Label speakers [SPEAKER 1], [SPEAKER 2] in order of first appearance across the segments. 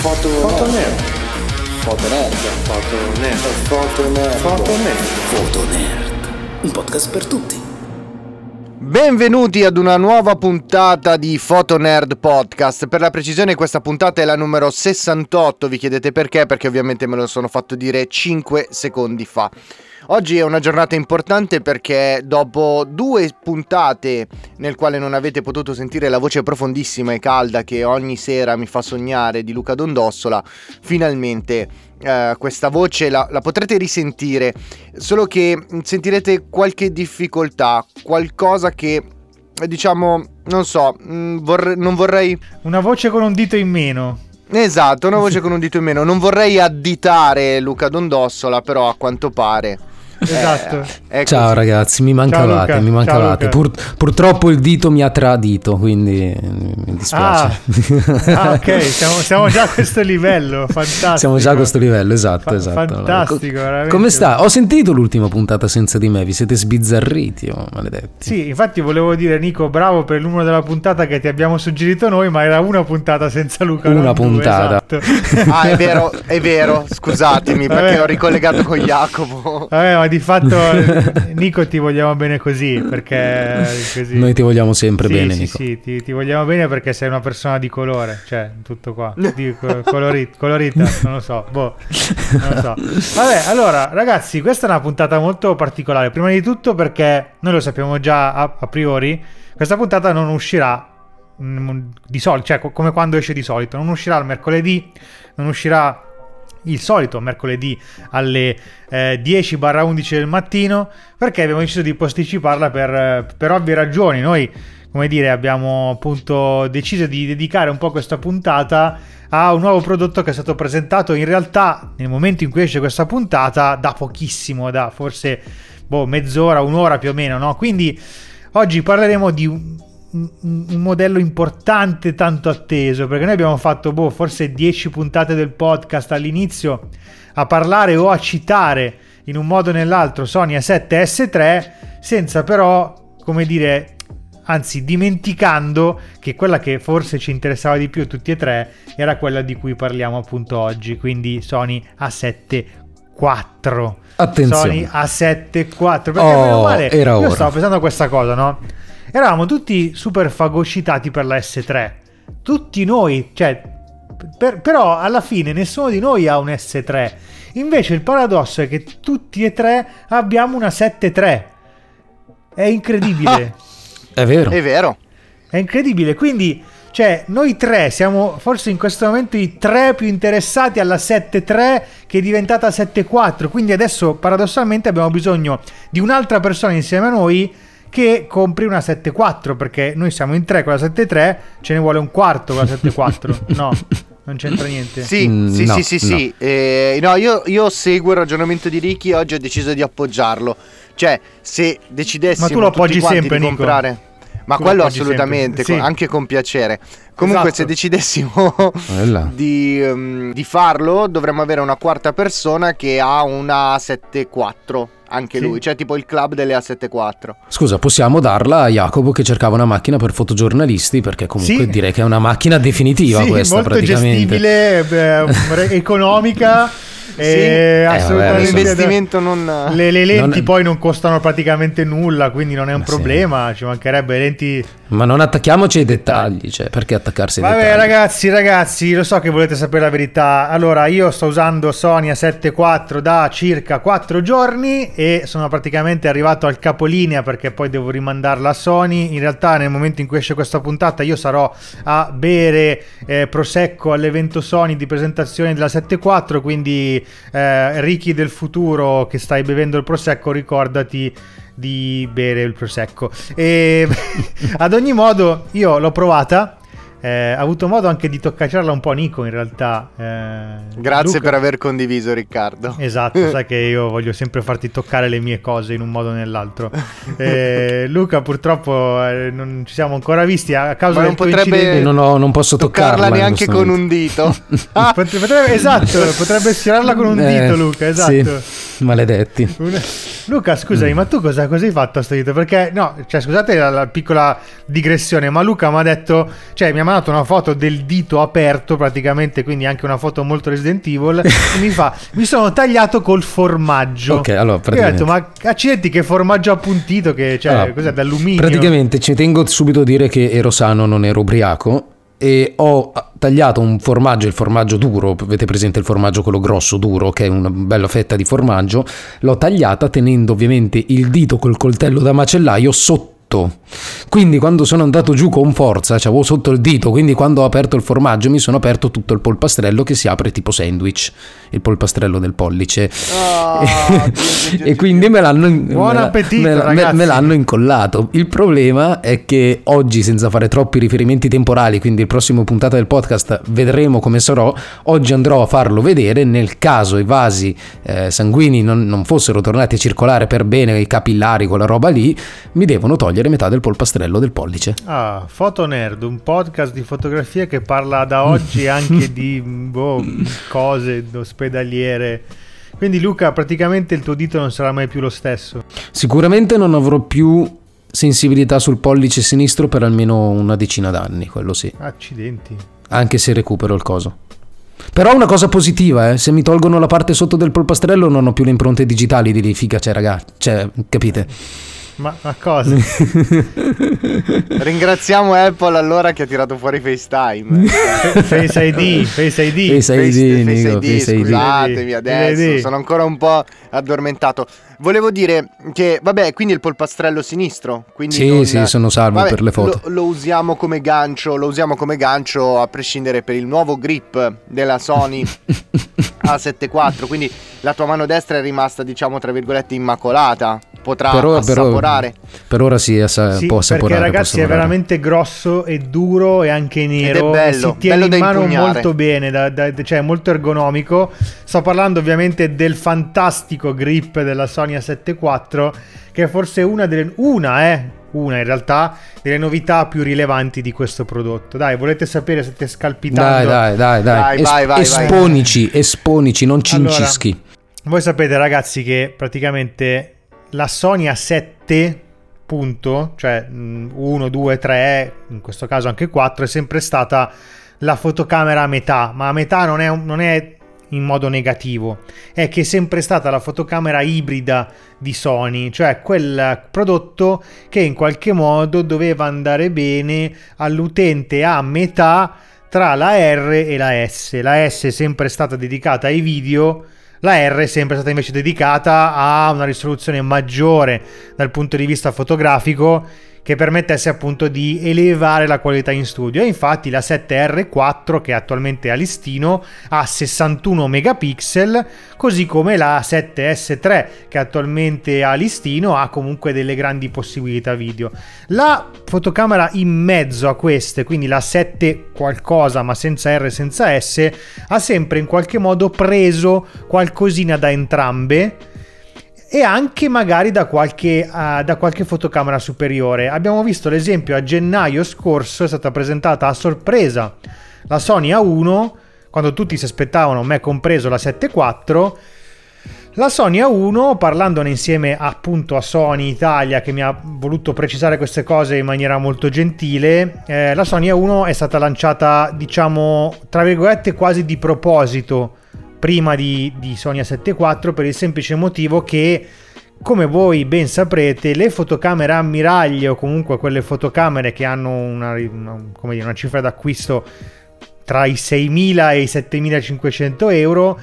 [SPEAKER 1] Foto,
[SPEAKER 2] Foto nerd.
[SPEAKER 3] Foto nerd.
[SPEAKER 2] Foto nerd.
[SPEAKER 1] Foto nerd.
[SPEAKER 2] Foto nerd.
[SPEAKER 3] Foto nerd. Un podcast per tutti.
[SPEAKER 4] Benvenuti ad una nuova puntata di Photo Nerd Podcast. Per la precisione questa puntata è la numero 68, vi chiedete perché? Perché ovviamente me lo sono fatto dire 5 secondi fa. Oggi è una giornata importante perché dopo due puntate nel quale non avete potuto sentire la voce profondissima e calda che ogni sera mi fa sognare di Luca Dondossola, finalmente eh, questa voce la, la potrete risentire, solo che sentirete qualche difficoltà, qualcosa che diciamo, non so, mh, vorrei- non vorrei...
[SPEAKER 5] Una voce con un dito in meno.
[SPEAKER 4] Esatto, una voce con un dito in meno. Non vorrei additare Luca Dondossola, però a quanto pare.
[SPEAKER 5] Esatto.
[SPEAKER 4] eh,
[SPEAKER 6] Ciao
[SPEAKER 4] così.
[SPEAKER 6] ragazzi, mi mancavate, mi mancavate. Pur- purtroppo il dito mi ha tradito, quindi eh, mi dispiace.
[SPEAKER 5] Ah, ok, siamo, siamo già a questo livello, fantastico.
[SPEAKER 6] Siamo già a questo livello, esatto,
[SPEAKER 5] Fa-
[SPEAKER 6] esatto.
[SPEAKER 5] fantastico,
[SPEAKER 6] Co-
[SPEAKER 5] veramente.
[SPEAKER 6] Come sta? Ho sentito l'ultima puntata senza di me, vi siete sbizzarriti, oh, maledetti.
[SPEAKER 5] Sì, infatti volevo dire Nico, bravo per il numero della puntata che ti abbiamo suggerito noi, ma era una puntata senza Luca.
[SPEAKER 6] Una
[SPEAKER 5] non due,
[SPEAKER 6] puntata.
[SPEAKER 5] esatto.
[SPEAKER 4] Ah, è vero, è vero, scusatemi perché
[SPEAKER 5] Vabbè.
[SPEAKER 4] ho ricollegato con Jacopo.
[SPEAKER 5] Vabbè, ma di fatto Nico ti vogliamo bene così, perché così.
[SPEAKER 6] Noi ti vogliamo sempre
[SPEAKER 5] Sì,
[SPEAKER 6] bene,
[SPEAKER 5] sì,
[SPEAKER 6] Nico.
[SPEAKER 5] sì, ti, ti vogliamo bene perché sei una persona di colore, cioè tutto qua, di co- colori- colorita, non lo so, boh, non lo so. Vabbè, allora ragazzi, questa è una puntata molto particolare, prima di tutto perché noi lo sappiamo già a, a priori, questa puntata non uscirà mm, di solito, cioè co- come quando esce di solito, non uscirà il mercoledì, non uscirà il solito mercoledì alle eh, 10-11 del mattino perché abbiamo deciso di posticiparla per, eh, per ovvie ragioni. Noi, come dire, abbiamo appunto deciso di dedicare un po' questa puntata a un nuovo prodotto che è stato presentato in realtà nel momento in cui esce questa puntata da pochissimo, da forse boh, mezz'ora, un'ora più o meno, no? Quindi oggi parleremo di un, un- modello importante tanto atteso perché noi abbiamo fatto boh, forse 10 puntate del podcast all'inizio a parlare o a citare in un modo o nell'altro Sony A7S3 senza però come dire anzi dimenticando che quella che forse ci interessava di più tutti e tre era quella di cui parliamo appunto oggi quindi Sony A7 4
[SPEAKER 6] Attenzione.
[SPEAKER 5] Sony A7 IV perché
[SPEAKER 6] Oh,
[SPEAKER 5] male
[SPEAKER 6] era
[SPEAKER 5] io
[SPEAKER 6] ora.
[SPEAKER 5] stavo pensando a questa cosa no? Eravamo tutti super fagocitati per la S3 tutti noi cioè per- però alla fine nessuno di noi ha un S3 invece il paradosso è che tutti e tre abbiamo una 7.3 è incredibile.
[SPEAKER 6] È vero.
[SPEAKER 4] È vero.
[SPEAKER 5] è incredibile. Quindi cioè noi tre siamo forse in questo momento i tre più interessati alla 7.3 che è diventata 7.4 quindi adesso paradossalmente abbiamo bisogno di un'altra persona insieme a noi che compri una 7.4 perché noi siamo in tre con la 7.3 ce ne vuole un quarto con la 7.4 no non c'entra niente
[SPEAKER 4] Sì,
[SPEAKER 6] Mm,
[SPEAKER 4] sì,
[SPEAKER 6] no,
[SPEAKER 4] sì, sì,
[SPEAKER 6] no.
[SPEAKER 4] sì. Eh, no, io, io seguo il ragionamento di Ricky e oggi ho deciso di appoggiarlo. Cioè, se decidessimo
[SPEAKER 5] Ma tu lo appoggi sempre,
[SPEAKER 4] di
[SPEAKER 5] Nico.
[SPEAKER 4] comprare... Ma
[SPEAKER 5] Tu lo
[SPEAKER 4] quello assolutamente,
[SPEAKER 5] sì.
[SPEAKER 4] anche con piacere. Comunque,
[SPEAKER 5] Esatto.
[SPEAKER 4] se decidessimo di, ehm, di farlo, dovremmo avere una quarta persona che ha una 7.4. anche
[SPEAKER 5] Sì.
[SPEAKER 4] lui, cioè tipo il club delle A74.
[SPEAKER 6] Scusa, possiamo darla a Jacopo che cercava una macchina per fotogiornalisti perché comunque
[SPEAKER 5] Sì.
[SPEAKER 6] direi che è una macchina definitiva
[SPEAKER 5] sì,
[SPEAKER 6] questa
[SPEAKER 5] molto
[SPEAKER 6] praticamente.
[SPEAKER 5] gestibile, beh, economica. E
[SPEAKER 6] vabbè,
[SPEAKER 5] assolutamente
[SPEAKER 4] Un
[SPEAKER 6] adesso-
[SPEAKER 4] investimento non...
[SPEAKER 5] Le, le lenti
[SPEAKER 6] Non-
[SPEAKER 5] poi non costano praticamente nulla, quindi non è un
[SPEAKER 6] Ma sì.
[SPEAKER 5] problema. Ci mancherebbe le lenti.
[SPEAKER 6] Ma non attacchiamoci ai dettagli, cioè perché attaccarsi ai
[SPEAKER 5] Vabbè,
[SPEAKER 6] dettagli?
[SPEAKER 5] ragazzi, ragazzi, lo so che volete sapere la verità. Allora, io sto usando Sony A7 IV da circa 4 giorni e sono praticamente arrivato al capolinea perché poi devo rimandarla a Sony. In realtà, nel momento in cui esce questa puntata, io sarò a bere eh, prosecco all'evento Sony di presentazione della 7.4. Quindi, eh, Ricky del futuro che stai bevendo il prosecco, ricordati di bere il prosecco. E ad ogni modo, io l'ho provata. Eh, ha avuto modo anche di toccacciarla un po' Nico in realtà. eh,
[SPEAKER 4] Grazie
[SPEAKER 5] Luca-
[SPEAKER 4] per aver condiviso Riccardo.
[SPEAKER 5] Esatto, sai che io voglio sempre farti toccare le mie cose in un modo o nell'altro. Eh, Luca, purtroppo eh, non ci siamo ancora visti a causa
[SPEAKER 4] Ma
[SPEAKER 5] del
[SPEAKER 4] non potrebbe-
[SPEAKER 6] non, ho- non posso
[SPEAKER 4] Toccarla
[SPEAKER 6] toccarla
[SPEAKER 4] neanche con un dito.
[SPEAKER 5] Pot- potrebbe- esatto, potrebbe sfiorarla con un
[SPEAKER 6] Eh,
[SPEAKER 5] dito, Luca. Esatto.
[SPEAKER 6] sì, maledetti.
[SPEAKER 5] Una- Luca, scusami, ma tu cosa, cosa hai fatto a sto dito? Perché, no, cioè, scusate la, la piccola digressione, ma Luca mi ha detto, cioè, mi ha mandato una foto del dito aperto, praticamente, quindi anche una foto molto Resident Evil. e mi fa, mi sono tagliato col formaggio.
[SPEAKER 6] Ok, allora,
[SPEAKER 5] Io ho
[SPEAKER 6] praticamente-
[SPEAKER 5] detto, ma accidenti, che formaggio appuntito, che, cioè,
[SPEAKER 6] Allora,
[SPEAKER 5] cos'è, d'alluminio?
[SPEAKER 6] Praticamente ci tengo subito a dire che ero sano, non ero ubriaco e ho tagliato un formaggio, il formaggio duro, avete presente il formaggio quello grosso duro che è una bella fetta di formaggio, l'ho tagliata tenendo ovviamente il dito col coltello da macellaio sotto. Quindi quando sono andato giù con forza, cioè avevo sotto il dito, quindi quando ho aperto il formaggio mi sono aperto tutto il polpastrello che si apre tipo sandwich, il polpastrello del pollice.
[SPEAKER 4] Oh, Dio, Dio, Dio,
[SPEAKER 6] e quindi me l'hanno,
[SPEAKER 5] Buon
[SPEAKER 6] me la-
[SPEAKER 5] appetito,
[SPEAKER 6] me la- me- l'hanno incollato. Il problema è che oggi, senza fare troppi riferimenti temporali, quindi il prossimo puntata del podcast vedremo come sarò. Oggi andrò a farlo vedere. Nel caso i vasi eh, sanguigni non, non fossero tornati a circolare per bene, i capillari, quella roba lì, mi devono togliere metà del polpastrello del pollice.
[SPEAKER 5] Ah, Fotonerd, un podcast di fotografia che parla da oggi anche di boh, cose ospedaliere. Quindi Luca, praticamente il tuo dito non sarà mai più lo stesso.
[SPEAKER 6] Sicuramente non avrò più sensibilità sul pollice sinistro per almeno una decina d'anni, quello sì.
[SPEAKER 5] Accidenti.
[SPEAKER 6] anche se recupero il coso. Però una cosa positiva, eh, se mi tolgono la parte sotto del polpastrello non ho più le impronte digitali di lì, figa, cioè ragazzi, cioè, capite?
[SPEAKER 5] Ma, ma cosa?
[SPEAKER 4] Ringraziamo Apple allora che ha tirato fuori FaceTime.
[SPEAKER 5] Face ID, Face ID.
[SPEAKER 6] Face ID,
[SPEAKER 4] Face-
[SPEAKER 6] Nico,
[SPEAKER 4] Face ID,
[SPEAKER 6] Face ID.
[SPEAKER 4] scusatemi adesso,
[SPEAKER 5] Face ID.
[SPEAKER 4] sono ancora un po' addormentato. Volevo dire che, vabbè, quindi il polpastrello sinistro. Quindi
[SPEAKER 6] Sì,
[SPEAKER 4] non-
[SPEAKER 6] sì, sono salvo
[SPEAKER 4] vabbè,
[SPEAKER 6] per le foto.
[SPEAKER 4] Lo, lo usiamo come gancio, lo usiamo come gancio a prescindere per il nuovo grip della Sony A74. Quindi la tua mano destra è rimasta, diciamo, tra virgolette, immacolata. Potrà
[SPEAKER 6] Per ora- per ora-
[SPEAKER 4] assaporare.
[SPEAKER 6] Per ora sì, assa-
[SPEAKER 5] Sì,
[SPEAKER 6] può
[SPEAKER 5] perché
[SPEAKER 6] assaporare. può
[SPEAKER 5] ragazzi è
[SPEAKER 6] assaporare.
[SPEAKER 5] veramente grosso e duro e anche nero.
[SPEAKER 4] Ed è bello,
[SPEAKER 5] si tiene
[SPEAKER 4] bello
[SPEAKER 5] in
[SPEAKER 4] da
[SPEAKER 5] mano
[SPEAKER 4] impugnare.
[SPEAKER 5] molto bene, da- da- cioè molto ergonomico. Sto parlando ovviamente del fantastico grip della Sony A74, che è forse una delle. Una, eh, una in realtà, delle novità più rilevanti di questo prodotto. Dai, volete sapere se ti è scalpitando?
[SPEAKER 6] Dai, dai, dai, dai.
[SPEAKER 4] Vai, vai, vai, vai.
[SPEAKER 6] esponici, esponici, non
[SPEAKER 5] Allora,
[SPEAKER 6] cincischi.
[SPEAKER 5] Voi sapete ragazzi che praticamente la Sony A7 punto, cioè 1, 2, 3, in questo caso anche 4, è sempre stata la fotocamera a metà, ma a metà non è, non è in modo negativo, è che è sempre stata la fotocamera ibrida di Sony, cioè quel prodotto che in qualche modo doveva andare bene all'utente a metà tra la R e la S. La S è sempre stata dedicata ai video, la R è sempre stata invece dedicata a una risoluzione maggiore dal punto di vista fotografico che permettesse appunto di elevare la qualità in studio. E infatti la 7R4 che attualmente è a listino ha 61 megapixel, così come la 7S3 che attualmente a listino ha comunque delle grandi possibilità video. La fotocamera in mezzo a queste, quindi la 7 qualcosa ma senza R senza S, ha sempre in qualche modo preso qualcosina da entrambe e anche magari da qualche, ah, da qualche fotocamera superiore. Abbiamo visto l'esempio a gennaio scorso, è stata presentata a sorpresa la Sony A1, quando tutti si aspettavano, me compreso la 7.4, La Sony A1, parlandone insieme appunto a Sony Italia che mi ha voluto precisare queste cose in maniera molto gentile, eh, la Sony A1 è stata lanciata diciamo tra virgolette quasi di proposito prima di, di Sony A7 IV per il semplice motivo che come voi ben saprete, le fotocamere ammiraglio o comunque quelle fotocamere che hanno una, una, dire, una cifra d'acquisto tra i 6.000 e i 7.500 euro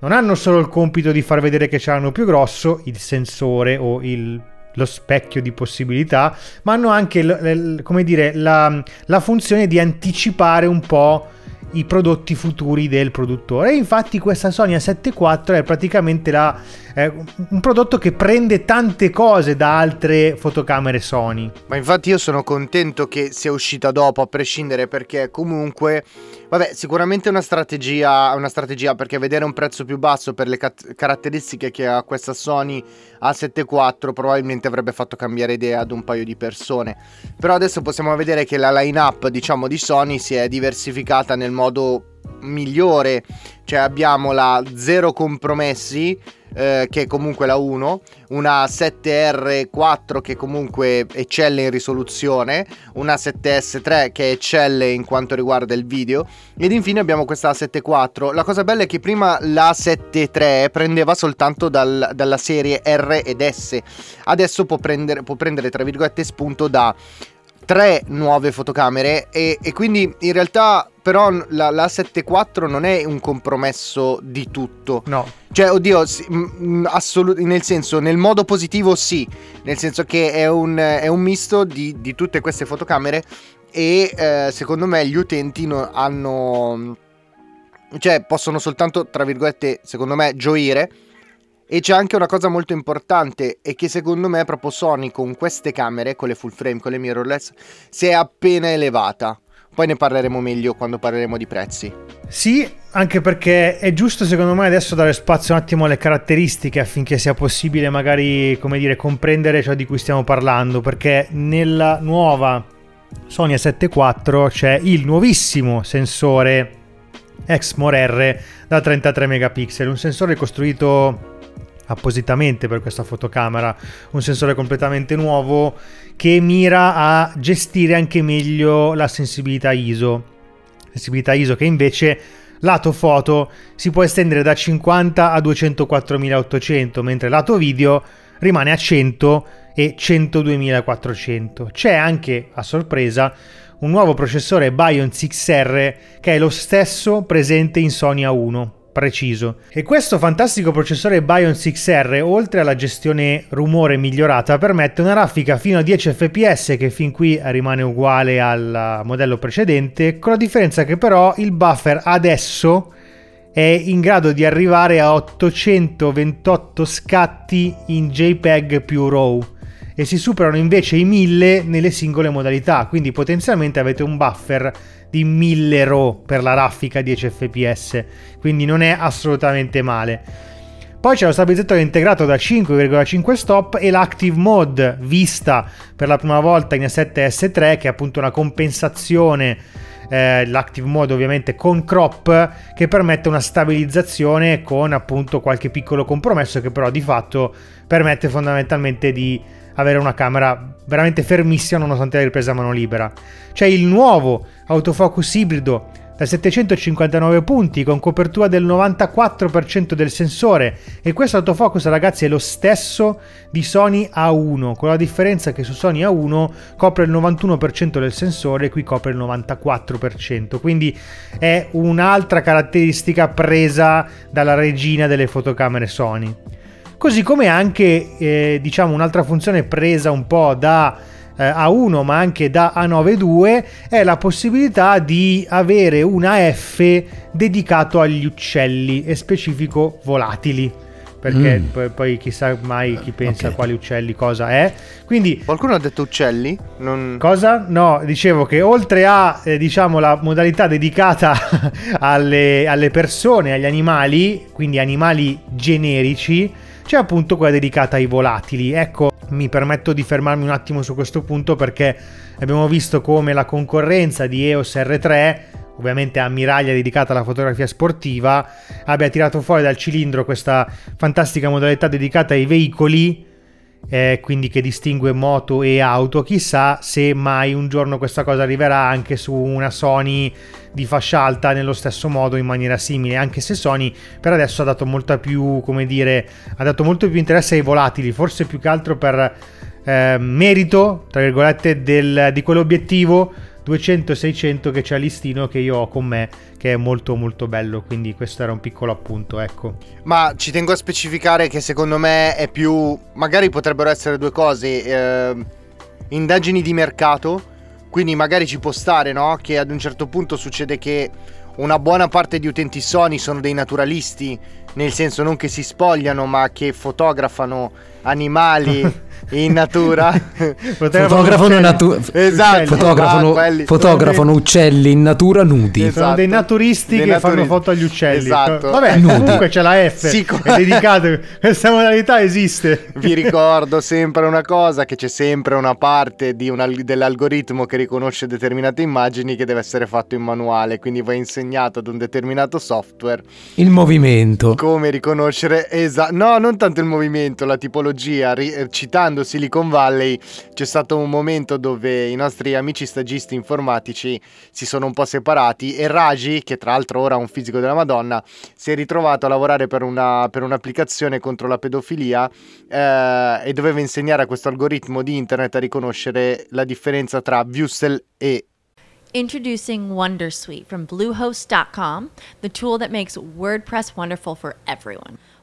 [SPEAKER 5] non hanno solo il compito di far vedere che ce l'hanno più grosso, il sensore o il, lo specchio di possibilità, ma hanno anche l, dire, la, la funzione di anticipare un po' i prodotti futuri del produttore. E infatti questa Sony A7 IV è praticamente la, eh, un prodotto che prende tante cose da altre fotocamere Sony.
[SPEAKER 4] Ma infatti io sono contento che sia uscita dopo, a prescindere, perché comunque, vabbè, sicuramente è una strategia, una strategia perché vedere un prezzo più basso per le cat- caratteristiche che ha questa Sony A7 IV probabilmente avrebbe fatto cambiare idea ad un paio di persone. Però adesso possiamo vedere che la line-up, diciamo, di Sony si è diversificata nel modo migliore, cioè abbiom la zero compromessi eh, che è comunque la 1, una 7R4 che comunque eccelle in risoluzione, una 7S3 che eccelle in quanto riguarda il video ed infine abbiamo questa A74. La cosa bella è che prima la 73 prendeva soltanto dal, dalla serie R ed S, adesso può prendere, può prendere tra virgolette spunto da tre nuove fotocamere e, e, quindi in realtà però la, la 7.4 non è un compromesso di tutto.
[SPEAKER 5] No.
[SPEAKER 4] Cioè, oddio, sì, assolut- nel senso, nel modo positivo sì, nel senso che è un, è un misto di, di, tutte queste fotocamere e eh, secondo me gli utenti no, hanno... Cioè, possono soltanto, tra virgolette, secondo me, gioire e c'è anche una cosa molto importante e che secondo me proprio Sony con queste camere, con le full frame, con le mirrorless, si è appena elevata. Poi ne parleremo meglio quando parleremo di prezzi.
[SPEAKER 5] Sì, anche perché è giusto secondo me adesso dare spazio un attimo alle caratteristiche affinché sia possibile magari, come dire, comprendere ciò di cui stiamo parlando, perché nella nuova Sony A7 IV c'è il nuovissimo sensore Exmor R da 33 megapixel, un sensore costruito appositamente per questa fotocamera, un sensore completamente nuovo che mira a gestire anche meglio la sensibilità ISO. Sensibilità ISO che invece lato foto si può estendere da 50 a 204.800, mentre lato video rimane a 100 e 102.400. C'è anche, a sorpresa, un nuovo processore Bion 6R che è lo stesso presente in Sony A1 preciso. E questo fantastico processore Bion 6R, oltre alla gestione rumore migliorata, permette una raffica fino a 10 fps che fin qui rimane uguale al modello precedente, con la differenza che però il buffer adesso è in grado di arrivare a 828 scatti in JPEG più RAW e si superano invece i 1000 nelle singole modalità, quindi potenzialmente avete un buffer di 1000 RAW per la raffica 10 fps, quindi non è assolutamente male. Poi c'è lo stabilizzatore integrato da 5,5 stop e l'Active Mode vista per la prima volta in A7S3 che è appunto una compensazione eh, l'Active Mode ovviamente con crop che permette una stabilizzazione con appunto qualche piccolo compromesso che però di fatto permette fondamentalmente di avere una camera veramente fermissima nonostante la ripresa a mano libera. C'è il nuovo autofocus ibrido da 759 punti con copertura del 94% del sensore e questo autofocus ragazzi è lo stesso di Sony A1 con la differenza che su Sony A1 copre il 91% del sensore e qui copre il 94% quindi è un'altra caratteristica presa dalla regina delle fotocamere Sony così come anche eh, diciamo un'altra funzione presa un po' da eh, A1 ma anche da A92 è la possibilità di avere un AF dedicato agli uccelli e specifico volatili perché mm. poi, poi, chissà mai chi pensa okay. quali uccelli cosa è. Quindi
[SPEAKER 4] qualcuno ha detto uccelli?
[SPEAKER 5] Non... Cosa? No, dicevo che oltre a eh, diciamo la modalità dedicata alle, alle persone, agli animali, quindi animali generici, c'è appunto quella dedicata ai volatili. Ecco, mi permetto di fermarmi un attimo su questo punto perché abbiamo visto come la concorrenza di EOS R3 ovviamente ammiraglia dedicata alla fotografia sportiva, abbia tirato fuori dal cilindro questa fantastica modalità dedicata ai veicoli, eh, quindi che distingue moto e auto. Chissà se mai un giorno questa cosa arriverà anche su una Sony di fascia alta nello stesso modo in maniera simile, anche se Sony per adesso ha dato molta più, come dire, ha dato molto più interesse ai volatili, forse più che altro per eh, merito, tra virgolette, del, di quell'obiettivo 200-600 che c'è a listino che io ho con me che è molto molto bello quindi questo era un piccolo appunto ecco
[SPEAKER 4] Ma ci tengo a specificare che secondo me è più. Magari potrebbero essere due cose. eh, indagini di mercato. Quindi magari ci può stare, no? Che ad un certo punto succede che una buona parte di utenti Sony sono dei naturalisti. Nel senso non che si spogliano, ma che fotografano animali in natura.
[SPEAKER 6] Fotografano,
[SPEAKER 5] uccelli.
[SPEAKER 6] natu-
[SPEAKER 4] Esatto,
[SPEAKER 6] fotografano,
[SPEAKER 4] ah, quelli.
[SPEAKER 6] fotografano uccelli in natura nudi.
[SPEAKER 4] Esatto.
[SPEAKER 5] sono dei naturisti
[SPEAKER 4] Dei
[SPEAKER 5] che fanno
[SPEAKER 4] naturisti.
[SPEAKER 5] foto agli uccelli
[SPEAKER 4] Esatto.
[SPEAKER 5] vabbè
[SPEAKER 6] Nudi.
[SPEAKER 5] comunque c'è la F
[SPEAKER 4] Sì, co-
[SPEAKER 5] è dedicato questa modalità esiste
[SPEAKER 4] Vi ricordo sempre una cosa, che c'è sempre una parte di un al- dell'algoritmo che riconosce determinate immagini che deve essere fatto in manuale, quindi va insegnato ad un determinato software
[SPEAKER 6] Il movimento.
[SPEAKER 4] come riconoscere esatto, no, non tanto il movimento, la tipologia, Ri- eh, citando Silicon Valley c'è stato un momento dove i nostri amici stagisti informatici si sono un po' separati e Raji, che tra l'altro ora è un fisico della Madonna, si è ritrovato a lavorare per, una- per un'applicazione contro la pedofilia eh, e doveva insegnare a questo algoritmo di internet a riconoscere la differenza tra Vussel e
[SPEAKER 7] Introducing Wondersuite from Bluehost.com, the tool that makes WordPress wonderful for everyone.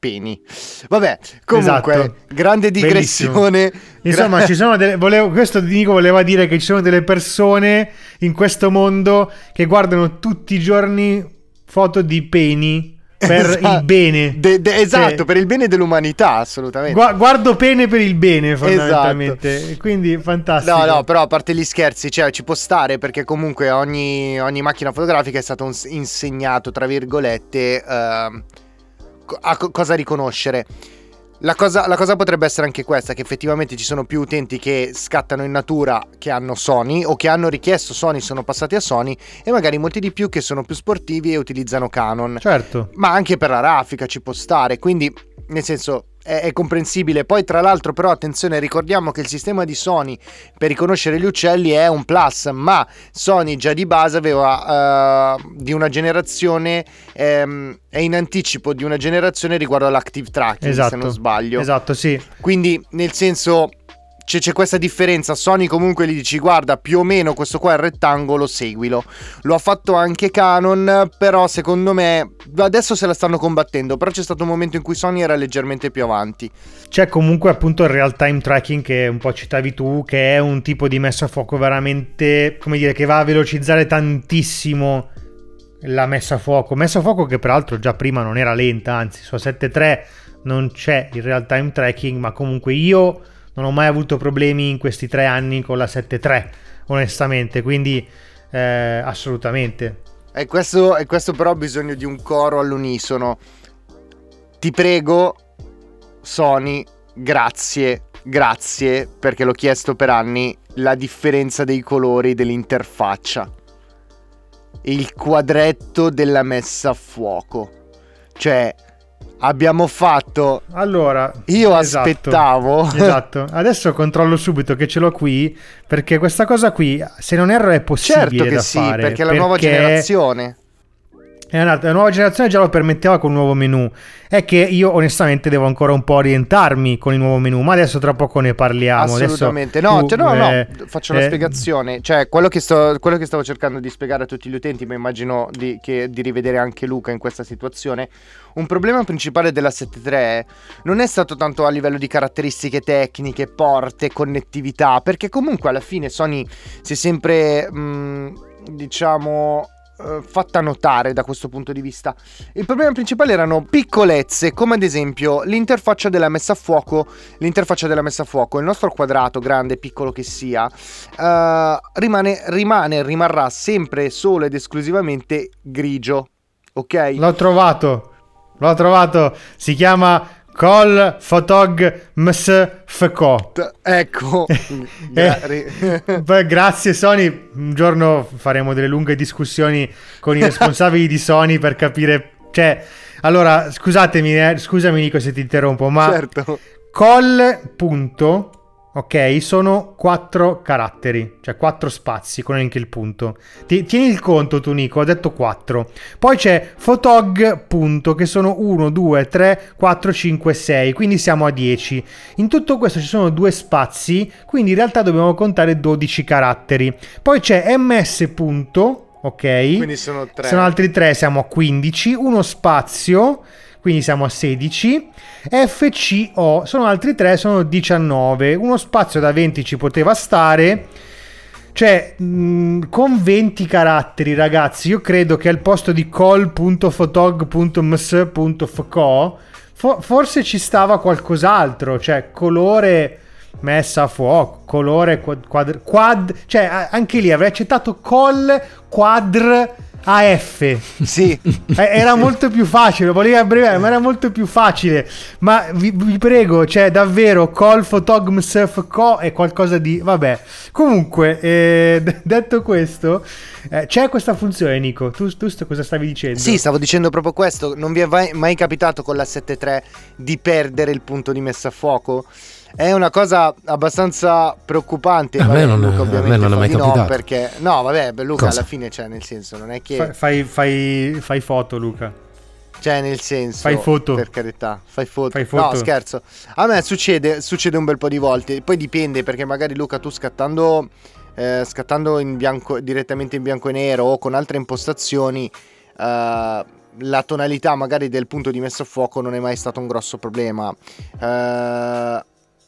[SPEAKER 4] Peni. Vabbè, comunque,
[SPEAKER 5] Esatto.
[SPEAKER 4] grande digressione.
[SPEAKER 5] Insomma,
[SPEAKER 4] Gra-
[SPEAKER 5] ci sono delle, volevo, questo Nico voleva dire che ci sono delle persone in questo mondo che guardano tutti i giorni foto di peni per
[SPEAKER 4] Esatto.
[SPEAKER 5] il bene.
[SPEAKER 4] De- de- esatto,
[SPEAKER 5] Cioè,
[SPEAKER 4] per il bene dell'umanità, assolutamente.
[SPEAKER 5] gua- guardo pene per il bene, fondamentalmente. Quindi fantastico.
[SPEAKER 4] No, no, però a parte gli scherzi, cioè ci può stare perché comunque ogni, ogni macchina fotografica è stato un- insegnato, tra virgolette, co- a co- cosa riconoscere. La cosa, la cosa potrebbe essere anche questa, che effettivamente ci sono più utenti che scattano in natura che hanno Sony o che hanno richiesto Sony, sono passati a Sony e magari molti di più che sono più sportivi e utilizzano Canon.
[SPEAKER 5] Certo.
[SPEAKER 4] Ma anche per la raffica ci può stare, quindi nel senso è, è comprensibile. Poi tra l'altro però attenzione, ricordiamo che il sistema di Sony per riconoscere gli uccelli è un plus, ma Sony già di base aveva eh, di una generazione, ehm, è in anticipo di una generazione riguardo all'active tracking,
[SPEAKER 5] Esatto.
[SPEAKER 4] se non sbaglio.
[SPEAKER 5] Esatto, sì.
[SPEAKER 4] Quindi nel senso... C'è, c'è questa differenza, Sony comunque gli dici guarda più o meno questo qua è il rettangolo, seguilo. Lo ha fatto anche Canon, però secondo me adesso se la stanno combattendo, però c'è stato un momento in cui Sony era leggermente più avanti.
[SPEAKER 5] C'è comunque appunto il real time tracking che un po' citavi tu, che è un tipo di messa a fuoco veramente, come dire, che va a velocizzare tantissimo la messa a fuoco. Messa a fuoco che peraltro già prima non era lenta, anzi su 7.3 non c'è il real time tracking, ma comunque io non ho mai avuto problemi in questi tre anni con la 7.3, onestamente, quindi eh, assolutamente.
[SPEAKER 4] E questo, e questo però ha bisogno di un coro all'unisono. Ti prego, Sony, grazie, grazie, perché l'ho chiesto per anni, la differenza dei colori dell'interfaccia. Il quadretto della messa a fuoco. Cioè, abbiamo fatto...
[SPEAKER 5] Allora,
[SPEAKER 4] Io
[SPEAKER 5] esatto,
[SPEAKER 4] aspettavo...
[SPEAKER 5] Esatto, adesso controllo subito che ce l'ho qui, perché questa cosa qui, se non erro, è possibile
[SPEAKER 4] Certo che sì,
[SPEAKER 5] fare.
[SPEAKER 4] perché è la nuova
[SPEAKER 5] perché
[SPEAKER 4] generazione.
[SPEAKER 5] La nuova generazione già lo permetteva con un nuovo menu. È che io onestamente devo ancora un po' orientarmi con il nuovo menu, ma adesso tra poco ne parliamo. Adesso
[SPEAKER 4] Assolutamente, no,
[SPEAKER 5] tu,
[SPEAKER 4] cioè, no, no,
[SPEAKER 5] eh,
[SPEAKER 4] faccio una
[SPEAKER 5] eh,
[SPEAKER 4] spiegazione. Cioè, quello che, sto, quello che stavo cercando di spiegare a tutti gli utenti, ma immagino di, che- di rivedere anche Luca in questa situazione. Un problema principale della 7.3 non è stato tanto a livello di caratteristiche tecniche, porte, connettività, perché comunque alla fine Sony si è sempre, mh, diciamo, eh, fatta notare da questo punto di vista. Il problema principale erano piccolezze, come ad esempio l'interfaccia della messa a fuoco. L'interfaccia della messa a fuoco, il nostro quadrato, grande, piccolo che sia, eh, rimane, rimane, rimarrà sempre solo ed esclusivamente grigio. Ok?
[SPEAKER 5] L'ho trovato. L'ho trovato. Si chiama Col Photog Ms.
[SPEAKER 4] T- Ecco. Ri-
[SPEAKER 5] Beh, grazie Sony. Un giorno faremo delle lunghe discussioni con i responsabili di Sony per capire. Cioè, allora, scusatemi, eh, scusami Nico se ti interrompo, ma
[SPEAKER 4] certo.
[SPEAKER 5] col punto, ok, sono quattro caratteri, cioè quattro spazi con anche il punto. Ti- tieni il conto tu Nico, ho detto quattro. Poi c'è photog punto che sono 1, 2, 3, 4, 5, 6, quindi siamo a 10. In tutto questo ci sono due spazi, quindi in realtà dobbiamo contare 12 caratteri. Poi c'è ms punto, ok?
[SPEAKER 4] Quindi sono tre.
[SPEAKER 5] Sono altri 3, siamo a 15, uno spazio, quindi siamo a 16. FCO sono altri 3, sono 19. Uno spazio da 20 ci poteva stare. Cioè, mh, con 20 caratteri, ragazzi, io credo che al posto di col.photog.ms.fco fo- forse ci stava qualcos'altro, cioè colore messa a fuoco, colore quad, quad, quad cioè anche lì avrei accettato col quadr AF.
[SPEAKER 4] Sì.
[SPEAKER 5] Eh, Era molto più facile, lo volevo abbreviare, ma era molto più facile. Ma vi, vi prego, cioè davvero, col photogmsf co è qualcosa di... Vabbè, comunque, eh, d- detto questo, eh, c'è questa funzione, Nico. Tu, tu st- cosa stavi dicendo?
[SPEAKER 4] Sì, stavo dicendo proprio questo. Non vi è mai capitato con la 7.3 di perdere il punto di messa a fuoco? È una cosa abbastanza preoccupante.
[SPEAKER 6] A me non
[SPEAKER 4] Luca
[SPEAKER 6] a
[SPEAKER 4] ovviamente
[SPEAKER 6] me non è mai
[SPEAKER 4] di no,
[SPEAKER 6] capitato.
[SPEAKER 4] perché no, vabbè, Luca
[SPEAKER 6] Cosa?
[SPEAKER 4] alla fine cioè nel senso, non è che
[SPEAKER 5] Fa- fai, fai, fai foto, Luca.
[SPEAKER 4] cioè nel senso
[SPEAKER 5] Fai foto.
[SPEAKER 4] per carità, fai foto.
[SPEAKER 5] Fai foto.
[SPEAKER 4] No, scherzo. A me succede, succede un bel po' di volte, poi dipende perché magari Luca tu scattando eh, scattando in bianco direttamente in bianco e nero o con altre impostazioni eh, la tonalità magari del punto di messa a fuoco non è mai stato un grosso problema. Eh,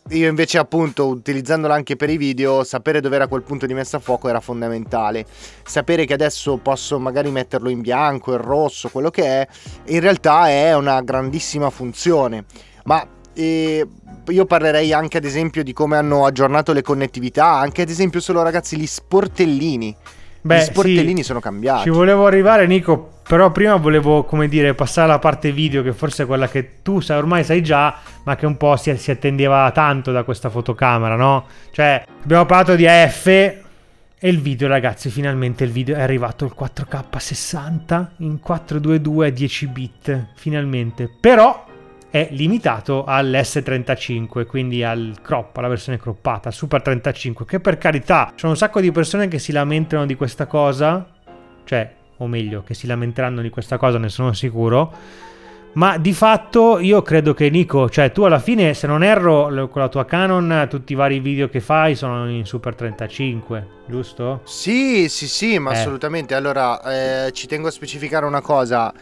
[SPEAKER 4] io invece appunto utilizzandola anche per i video, sapere dove era quel punto di messa a fuoco era fondamentale. Sapere che adesso posso magari metterlo in bianco, in rosso, quello che è, in realtà è una grandissima funzione. Ma eh, io parlerei anche ad esempio di come hanno aggiornato le connettività, anche ad esempio solo ragazzi gli sportellini.
[SPEAKER 5] Beh,
[SPEAKER 4] gli sportellini
[SPEAKER 5] sì,
[SPEAKER 4] sono cambiati.
[SPEAKER 5] Ci volevo arrivare, Nico. Però prima volevo, come dire, passare alla parte video, che forse è quella che tu sai, ormai sai già, ma che un po' si, si attendeva tanto da questa fotocamera, no? Cioè, abbiamo parlato di AF e il video, ragazzi, finalmente il video è arrivato il 4K 60 in 422 a 10 bit, finalmente. Però è limitato all'S35, quindi al crop, alla versione croppata, al Super 35, che per carità, sono un sacco di persone che si lamentano di questa cosa, cioè, o meglio, che si lamenteranno di questa cosa, ne sono sicuro. Ma di fatto io credo che Nico, cioè tu alla fine, se non erro, con la tua Canon, tutti i vari video che fai sono in Super 35, giusto?
[SPEAKER 4] Sì, sì, sì, ma
[SPEAKER 5] Eh.
[SPEAKER 4] assolutamente. Allora, eh, ci tengo a specificare una cosa.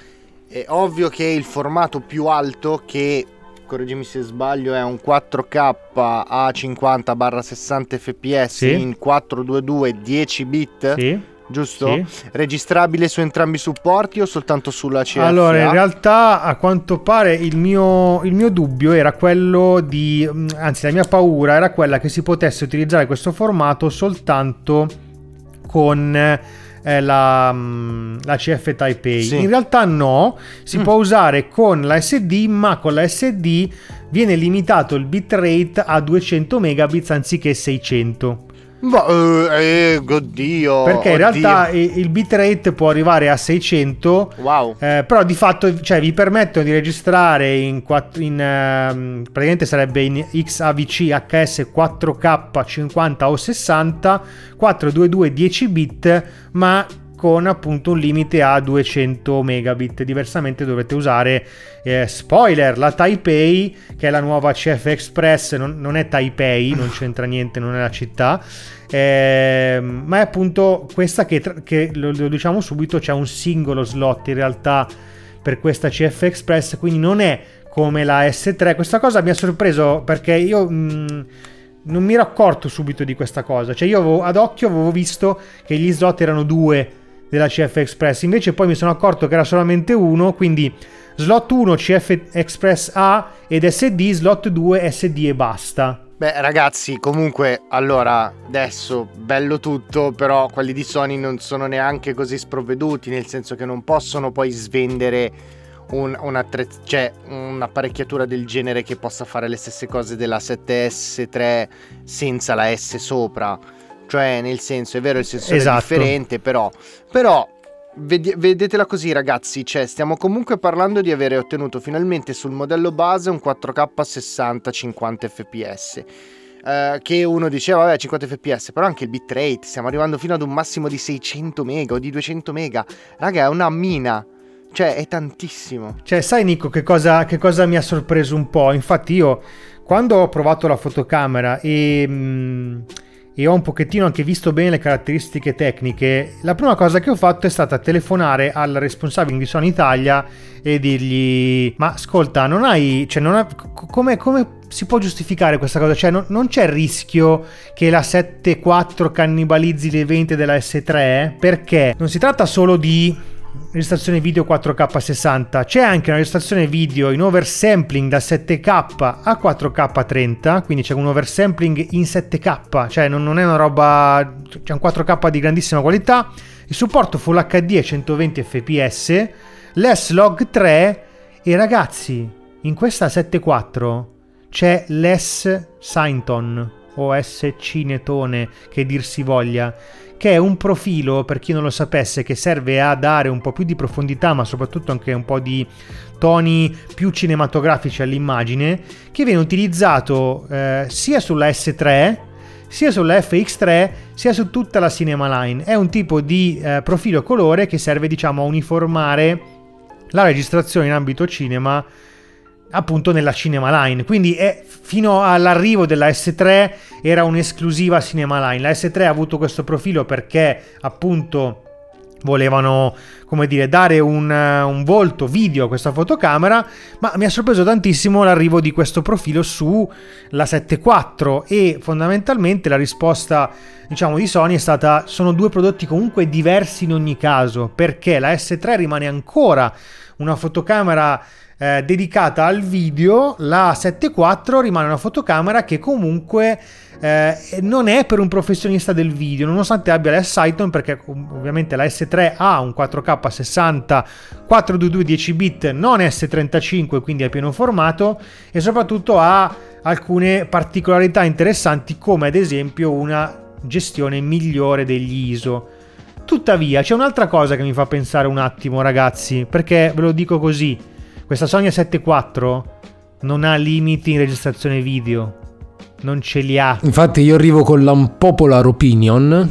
[SPEAKER 4] È ovvio che il formato più alto, che correggimi se sbaglio, è un 4K a 50-60 fps
[SPEAKER 5] Sì.
[SPEAKER 4] in 422 10 bit,
[SPEAKER 5] Sì.
[SPEAKER 4] giusto?
[SPEAKER 5] Sì.
[SPEAKER 4] Registrabile su entrambi i supporti o soltanto sulla CFA?
[SPEAKER 5] Allora, in realtà, a quanto pare, il mio, il mio dubbio era quello di. mm, Anzi, la mia paura era quella che si potesse utilizzare questo formato soltanto con eh, la, mm, la CF Type-A.
[SPEAKER 4] Sì.
[SPEAKER 5] In realtà no, si
[SPEAKER 4] Mm.
[SPEAKER 5] può usare con la SD, ma con la SD viene limitato il bitrate a 200 megabits anziché 600.
[SPEAKER 4] Boh, eh, eh, oddio.
[SPEAKER 5] Perché in
[SPEAKER 4] oddio.
[SPEAKER 5] realtà il bitrate può arrivare a 600,
[SPEAKER 4] Wow.
[SPEAKER 5] eh, però di fatto cioè, vi permettono di registrare in, in, ehm, praticamente sarebbe in XAVC HS 4K 50 o 60, 422 10 bit, ma con appunto un limite a 200 megabit. Diversamente dovrete usare eh, spoiler, la Taipei, che è la nuova CF Express, non, non è Taipei, non c'entra niente, non è la città. ehm, ma è appunto questa che, che lo, lo diciamo subito, c'è un singolo slot in realtà per questa CF Express, quindi non è come la S3. Questa cosa mi ha sorpreso perché io mh, non mi ero accorto subito di questa cosa. Cioè, io avevo- ad occhio avevo visto che gli slot erano due della CF Express, invece poi mi sono accorto che era solamente uno, quindi slot 1 CF Express A ed SD, slot 2 SD e basta.
[SPEAKER 4] Beh, ragazzi, comunque, allora, adesso bello tutto, però quelli di Sony non sono neanche così sprovveduti, nel senso che non possono poi svendere un, un'attrezz- cioè, un'apparecchiatura del genere che possa fare le stesse cose della 7S3 senza la S sopra. Cioè, nel senso, è vero, il sensore
[SPEAKER 5] Esatto.
[SPEAKER 4] è differente, però... Però... Vedetela così ragazzi, cioè stiamo comunque parlando di avere ottenuto finalmente sul modello base un 4K 60-50 fps eh, che uno diceva vabbè 50 fps però anche il bitrate stiamo arrivando fino ad un massimo di 600 mega o di 200 mega. Raga è una mina. Cioè è tantissimo.
[SPEAKER 5] Cioè, sai Nico che cosa, che cosa mi ha sorpreso un po'? Infatti io, quando ho provato la fotocamera e, mm, e ho un pochettino anche visto bene le caratteristiche tecniche, la prima cosa che ho fatto è stata telefonare al responsabile di Sony Italia e dirgli, ma ascolta, non hai... Cioè, non ha- co- come, come si può giustificare questa cosa? Cioè, non, non c'è il rischio che la 7.4 cannibalizzi le vendite della S3? Perché non si tratta solo di registrazione video 4K 60 c'è anche una registrazione video in oversampling da 7K a 4K 30 quindi c'è un oversampling in 7K cioè non, non è una roba c'è un 4K di grandissima qualità. Il supporto Full HD a 120 fps l'S-Log 3 e ragazzi in questa 7.4 c'è l'S Sainton o S Cinetone che dir si voglia che è un profilo, per chi non lo sapesse, che serve a dare un po' più di profondità, ma soprattutto anche un po' di toni più cinematografici all'immagine, che viene utilizzato eh, sia sulla S3 sia sulla FX3 sia su tutta la Cinema Line. È un tipo di eh, profilo colore che serve, diciamo, a uniformare la registrazione in ambito cinema appunto nella Cinema Line. Quindi è, fino all'arrivo della S3 era un'esclusiva Cinema Line. La S3 ha avuto questo profilo perché appunto volevano come dire dare un, un volto video a questa fotocamera ma mi ha sorpreso tantissimo l'arrivo di questo profilo sulla 7.4 e fondamentalmente la risposta diciamo di Sony è stata sono due prodotti comunque diversi in ogni caso perché la S3 rimane ancora una fotocamera eh, dedicata al video, la 7.4 rimane una fotocamera che comunque eh, non è per un professionista del video, nonostante abbia la S-Sighton, perché ov- ovviamente la S3 ha un 4K 60 422 10 bit, non S35, quindi a pieno formato, e soprattutto ha alcune particolarità interessanti, come ad esempio una gestione migliore degli ISO. Tuttavia, c'è un'altra cosa che mi fa pensare un attimo, ragazzi, perché ve lo dico così. Questa Sony A74 non ha limiti in registrazione video. Non ce li ha.
[SPEAKER 6] Infatti io arrivo con l'unpopular opinion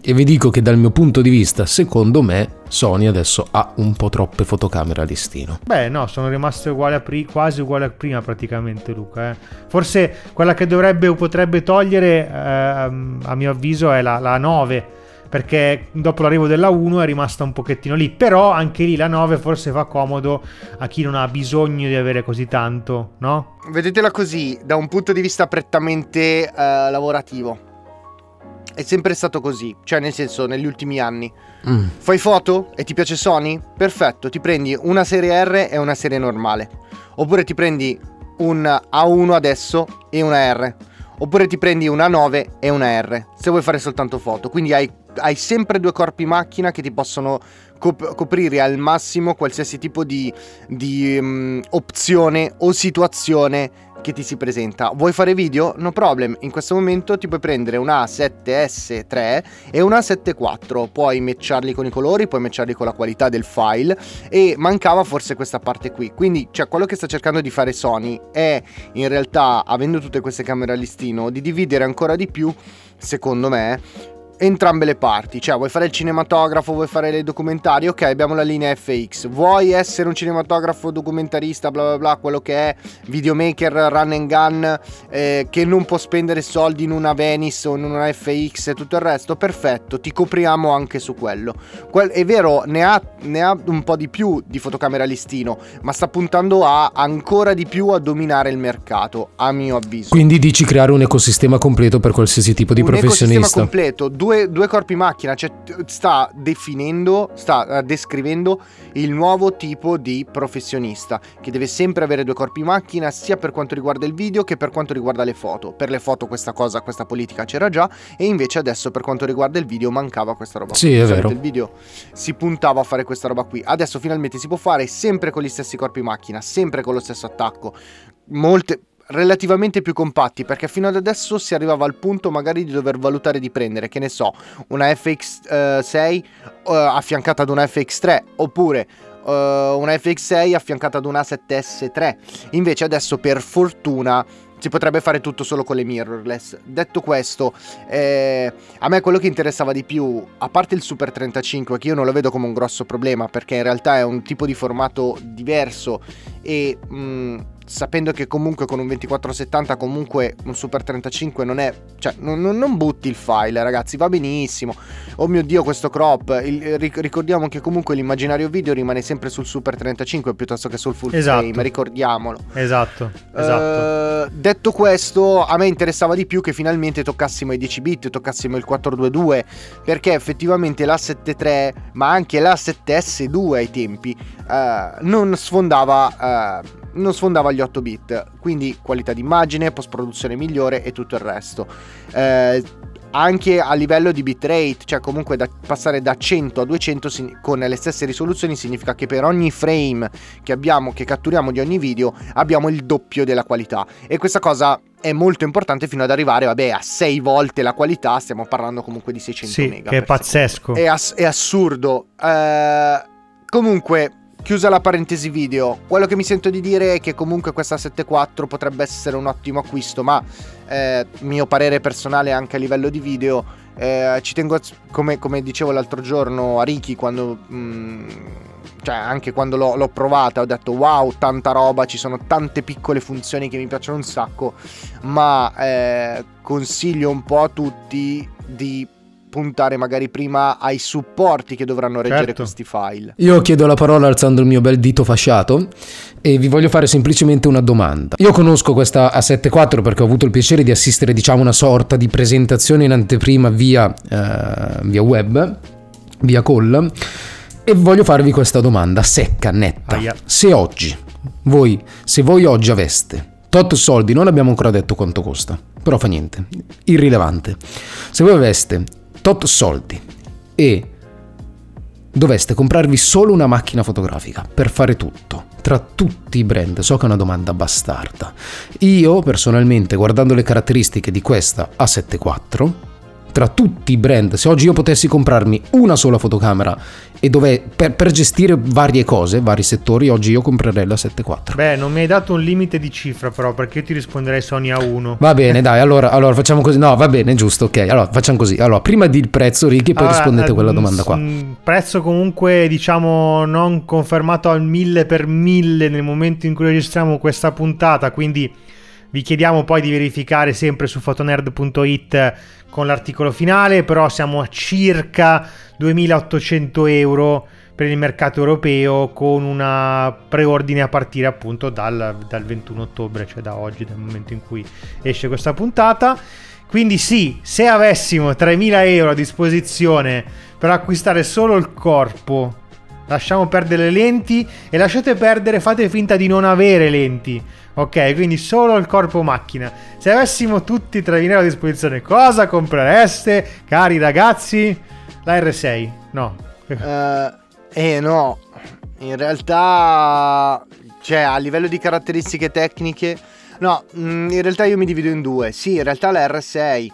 [SPEAKER 6] e vi dico che dal mio punto di vista, secondo me, Sony adesso ha un po' troppe fotocamere a listino.
[SPEAKER 5] Beh, no, sono rimaste uguali a pri- quasi uguali a prima praticamente, Luca. eh. Forse quella che dovrebbe o potrebbe togliere, ehm, a mio avviso, è la, la 9. Perché dopo l'arrivo della 1 è rimasta un pochettino lì. Però anche lì la 9 forse fa comodo a chi non ha bisogno di avere così tanto, no?
[SPEAKER 4] vedetela così da un punto di vista prettamente eh, lavorativo è sempre stato così cioè nel senso negli ultimi anni
[SPEAKER 6] Mm.
[SPEAKER 4] Fai foto e ti piace Sony? Perfetto, ti prendi una serie R e una serie normale. Oppure ti prendi un A1 adesso e una R. Oppure ti prendi una 9 e una R. Se vuoi fare soltanto foto. Quindi hai hai sempre due corpi macchina che ti possono cop- coprire al massimo qualsiasi tipo di, di mm, opzione o situazione che ti si presenta. Vuoi fare video? No problem. In questo momento ti puoi prendere una A7S3 e una A7 Puoi matcharli con i colori, puoi matcharli con la qualità del file e mancava forse questa parte qui. Quindi, cioè, quello che sta cercando di fare Sony è in realtà, avendo tutte queste camere a listino, di dividere ancora di più, secondo me, entrambe le parti, cioè vuoi fare il cinematografo, vuoi fare i documentari, ok abbiamo la linea FX, vuoi essere un cinematografo documentarista, bla bla bla, quello che è videomaker, run and gun, eh, che non può spendere soldi in una Venice o in una FX e tutto il resto, perfetto, ti copriamo anche su quello. Que- è vero, ne ha, ne ha un po' di più di fotocamera listino, ma sta puntando a ancora di più a dominare il mercato, a mio avviso.
[SPEAKER 6] Quindi dici creare un ecosistema completo per qualsiasi tipo di
[SPEAKER 4] un
[SPEAKER 6] professionista.
[SPEAKER 4] ecosistema completo, due, due corpi macchina, cioè sta definendo, sta eh, descrivendo il nuovo tipo di professionista che deve sempre avere due corpi macchina sia per quanto riguarda il video che per quanto riguarda le foto. Per le foto questa cosa, questa politica c'era già e invece adesso per quanto riguarda il video mancava questa roba.
[SPEAKER 6] Sì,
[SPEAKER 4] qui.
[SPEAKER 6] è vero.
[SPEAKER 4] Il video si puntava a fare questa roba qui. Adesso finalmente si può fare sempre con gli stessi corpi macchina, sempre con lo stesso attacco. Molte relativamente più compatti perché fino ad adesso si arrivava al punto magari di dover valutare di prendere che ne so una FX6 eh, affiancata ad una FX3 oppure eh, una FX6 affiancata ad una 7S3 invece adesso per fortuna si potrebbe fare tutto solo con le mirrorless. Detto questo, eh, a me quello che interessava di più, a parte il Super 35, che io non lo vedo come un grosso problema, perché in realtà è un tipo di formato diverso e mh, sapendo che comunque con un 2470 comunque un Super 35 non è... cioè non, non- butti il file ragazzi, va benissimo. Oh mio dio questo crop, il- ric- ricordiamo che comunque l'immaginario video rimane sempre sul Super 35 piuttosto che sul full
[SPEAKER 5] Esatto.
[SPEAKER 4] frame, ricordiamolo.
[SPEAKER 5] Esatto, esatto.
[SPEAKER 4] Eh, detto questo, a me interessava di più che finalmente toccassimo i 10 bit, toccassimo il 422, perché effettivamente la 7.3, ma anche la 7S2 ai tempi, eh, non sfondava... eh, non sfondava gli 8 bit, quindi qualità d'immagine, post produzione migliore e tutto il resto. Eh, anche a livello di bitrate, cioè comunque da passare da 100 a 200 sign- con le stesse risoluzioni significa che per ogni frame che abbiamo, che catturiamo di ogni video, abbiamo il doppio della qualità. E questa cosa è molto importante fino ad arrivare, vabbè, a 6 volte la qualità, stiamo parlando comunque di 600
[SPEAKER 5] Sì,
[SPEAKER 4] mega.
[SPEAKER 5] che è pazzesco.
[SPEAKER 4] è, ass- è assurdo. Eh, comunque, chiusa la parentesi video, quello che mi sento di dire è che comunque questa 7.4 potrebbe essere un ottimo acquisto, ma eh, mio parere personale anche a livello di video, eh, ci tengo, a- come, come dicevo l'altro giorno a Ricky quando... mm, cioè anche quando l'ho, l'ho provata ho detto wow tanta roba ci sono tante piccole funzioni che mi piacciono un sacco ma eh, consiglio un po' a tutti di puntare magari prima ai supporti che dovranno reggere
[SPEAKER 5] Certo.
[SPEAKER 4] questi file.
[SPEAKER 6] Io chiedo la parola alzando il mio bel dito fasciato e vi voglio fare semplicemente una domanda. Io conosco questa A74 perché ho avuto il piacere di assistere diciamo una sorta di presentazione in anteprima via, eh, via web, via call e voglio farvi questa domanda secca, netta.
[SPEAKER 5] Aia.
[SPEAKER 6] Se oggi, voi, se voi oggi aveste tot soldi, non abbiamo ancora detto quanto costa, però fa niente, irrilevante. Se voi aveste tot soldi e doveste comprarvi solo una macchina fotografica per fare tutto, tra tutti i brand, so che è una domanda bastarda. Io personalmente, guardando le caratteristiche di questa A74, tra tutti i brand, se oggi io potessi comprarmi una sola fotocamera e dove per, per gestire varie cose, vari settori, oggi io comprerei la 74.
[SPEAKER 5] Beh, non mi hai dato un limite di cifra però, perché io ti risponderei Sony A1.
[SPEAKER 6] Va bene, dai, allora, allora facciamo così. No, va bene, giusto, ok. Allora facciamo così. Allora, prima di il prezzo, Ricky, poi
[SPEAKER 5] Allora,
[SPEAKER 6] rispondete a quella
[SPEAKER 5] eh,
[SPEAKER 6] domanda qua.
[SPEAKER 5] s- Prezzo comunque, diciamo, non confermato al mille per mille nel momento in cui registriamo questa puntata, quindi vi chiediamo poi di verificare sempre su fotonerd.it con l'articolo finale, però siamo a circa 2800 euro per il mercato europeo con una preordine a partire appunto dal, dal 21 ottobre, cioè da oggi, dal momento in cui esce questa puntata. Quindi sì, se avessimo 3.000 euro a disposizione per acquistare solo il corpo, lasciamo perdere le lenti e lasciate perdere, fate finta di non avere lenti. Ok, quindi solo il corpo macchina. Se avessimo tutti 3.000 euro a disposizione, cosa comprereste, cari ragazzi? La R6, no.
[SPEAKER 4] Eh, eh no, in realtà, cioè a livello di caratteristiche tecniche, no, mm, in realtà io mi divido in due. Sì, in realtà la R6.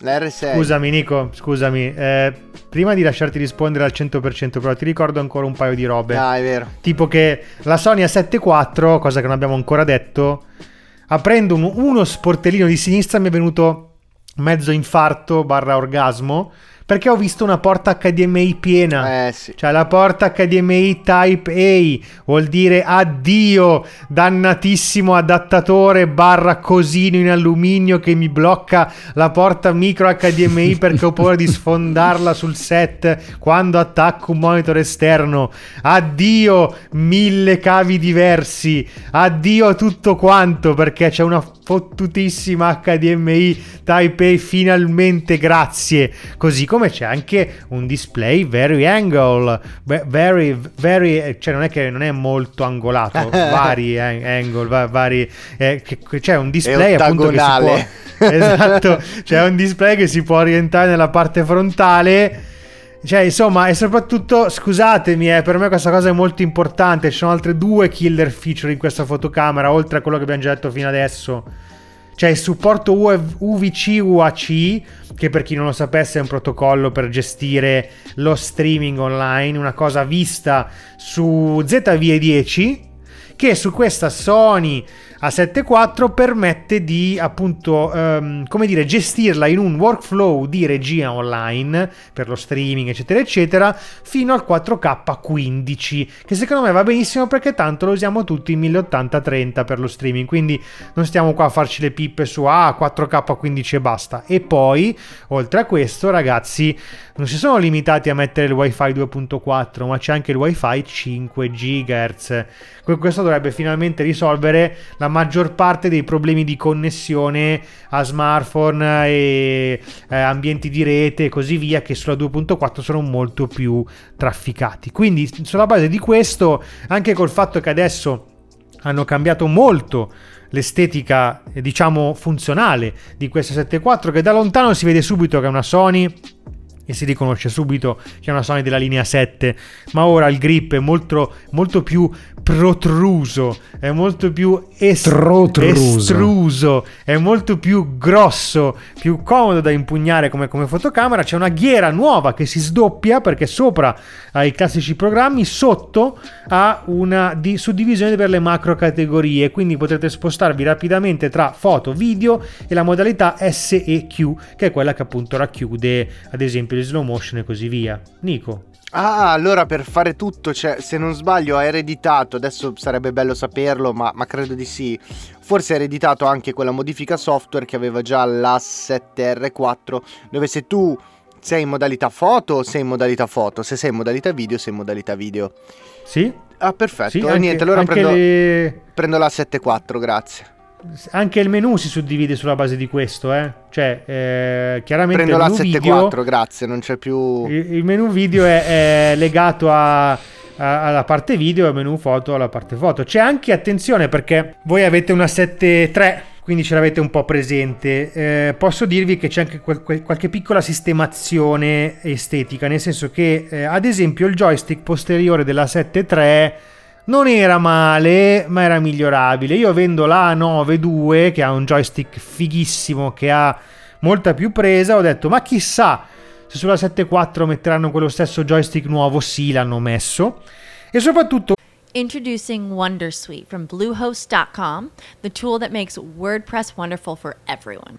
[SPEAKER 4] La R6.
[SPEAKER 5] Scusami Nico, scusami. eh, prima di lasciarti rispondere al 100%, però ti ricordo ancora un paio di robe.
[SPEAKER 4] Ah, è vero.
[SPEAKER 5] Tipo che la Sony A7 IV, cosa che non abbiamo ancora detto, aprendo un- uno sportellino di sinistra mi è venuto mezzo infarto barra orgasmo perché ho visto una porta HDMI piena.
[SPEAKER 4] Eh sì.
[SPEAKER 5] Cioè la porta HDMI Type A vuol dire addio, dannatissimo adattatore barra cosino in alluminio che mi blocca la porta micro HDMI perché ho paura di sfondarla sul set quando attacco un monitor esterno. Addio mille cavi diversi, addio tutto quanto perché c'è una fottutissima HDMI Type A finalmente grazie. Così come c'è anche un display very angle, ve- very, very, cioè non è che non è molto angolato, vari an- angle, va- vari, eh, c'è un display appunto che si può, esatto, c'è un display che si può orientare nella parte frontale. Cioè, insomma, e soprattutto, scusatemi, eh, per me questa cosa è molto importante. Ci sono altre due killer feature in questa fotocamera, oltre a quello che abbiamo già detto fino adesso. C'è il supporto UV UVC UAC, che per chi non lo sapesse è un protocollo per gestire lo streaming online, una cosa vista su ZVE10, che su questa Sony A7 IV permette di appunto, ehm, come dire, gestirla in un workflow di regia online per lo streaming, eccetera, eccetera, fino al 4K 15, che secondo me va benissimo perché tanto lo usiamo tutti in 1080-30 per lo streaming, quindi non stiamo qua a farci le pippe su ah, 4K 15 e basta. E poi, oltre a questo, ragazzi, non si sono limitati a mettere il WiFi 2.4, ma c'è anche il WiFi 5 GHz. Que- Questo dovrebbe finalmente risolvere la maggior parte dei problemi di connessione a smartphone e eh, ambienti di rete e così via che sulla 2.4 sono molto più trafficati. Quindi sulla base di questo, anche col fatto che adesso hanno cambiato molto l'estetica, diciamo, funzionale di questa 7.4 che da lontano si vede subito che è una Sony e si riconosce subito che è una Sony della linea 7, ma ora il grip è molto, molto più protruso, è molto più es-
[SPEAKER 6] Protruso.
[SPEAKER 5] estruso, è molto più grosso, più comodo da impugnare come, come fotocamera. C'è una ghiera nuova che si sdoppia perché sopra ai classici programmi, sotto ha una di- suddivisione per le macro categorie, quindi potrete spostarvi rapidamente tra foto, video e la modalità SEQ, che è quella che appunto racchiude ad esempio il slow motion e così via. Nico.
[SPEAKER 4] Ah, allora per fare tutto, cioè, se non sbaglio, ha ereditato, adesso sarebbe bello saperlo, ma, ma credo di sì. Forse ha ereditato anche quella modifica software che aveva già l'A7R4, dove se tu sei in modalità foto, sei in modalità foto, se sei in modalità video, sei in modalità video.
[SPEAKER 5] Sì?
[SPEAKER 4] Ah, perfetto.
[SPEAKER 5] Sì, anche-
[SPEAKER 4] niente, allora prendo,
[SPEAKER 5] le-
[SPEAKER 4] prendo l'A7R4, grazie.
[SPEAKER 5] Anche il menu si suddivide sulla base di questo, eh? Cioè, eh, chiaramente
[SPEAKER 4] Prendo
[SPEAKER 5] video,
[SPEAKER 4] l'A7R4, grazie, non c'è più...
[SPEAKER 5] il, il menu video è, è legato a- a- alla parte video e il menu foto alla parte foto. C'è anche, attenzione, perché voi avete una 7.3, quindi ce l'avete un po' presente. Eh, posso dirvi che c'è anche quel- quel- qualche piccola sistemazione estetica, nel senso che, eh, ad esempio, il joystick posteriore della 7.3 non era male, ma era migliorabile. Io vendo la A92 che ha un joystick fighissimo, che ha molta più presa, ho detto "Ma chissà se sulla 7.4 metteranno quello stesso joystick nuovo". Sì, l'hanno messo. E soprattutto
[SPEAKER 7] Introducing Wondersuite from Bluehost.com, the tool that makes WordPress wonderful for everyone.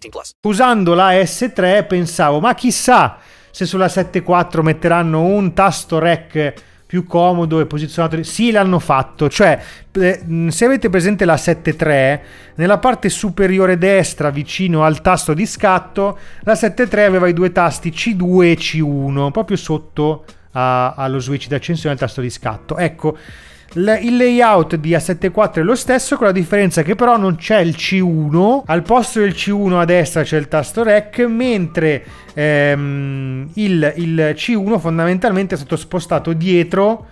[SPEAKER 8] 18 plus.
[SPEAKER 5] Usando la S3 pensavo, ma chissà se sulla 7.4 metteranno un tasto rec più comodo e posizionato. Sì, l'hanno fatto. Cioè, se avete presente la 7.3, nella parte superiore destra, vicino al tasto di scatto, la 7.3 aveva i due tasti C2 e C1, proprio sotto a- allo switch d'accensione del tasto di scatto. Ecco. L- il layout di A74 è lo stesso, con la differenza che però non c'è il C1, al posto del C1 a destra c'è il tasto REC, mentre ehm, il, il C1 fondamentalmente è stato spostato dietro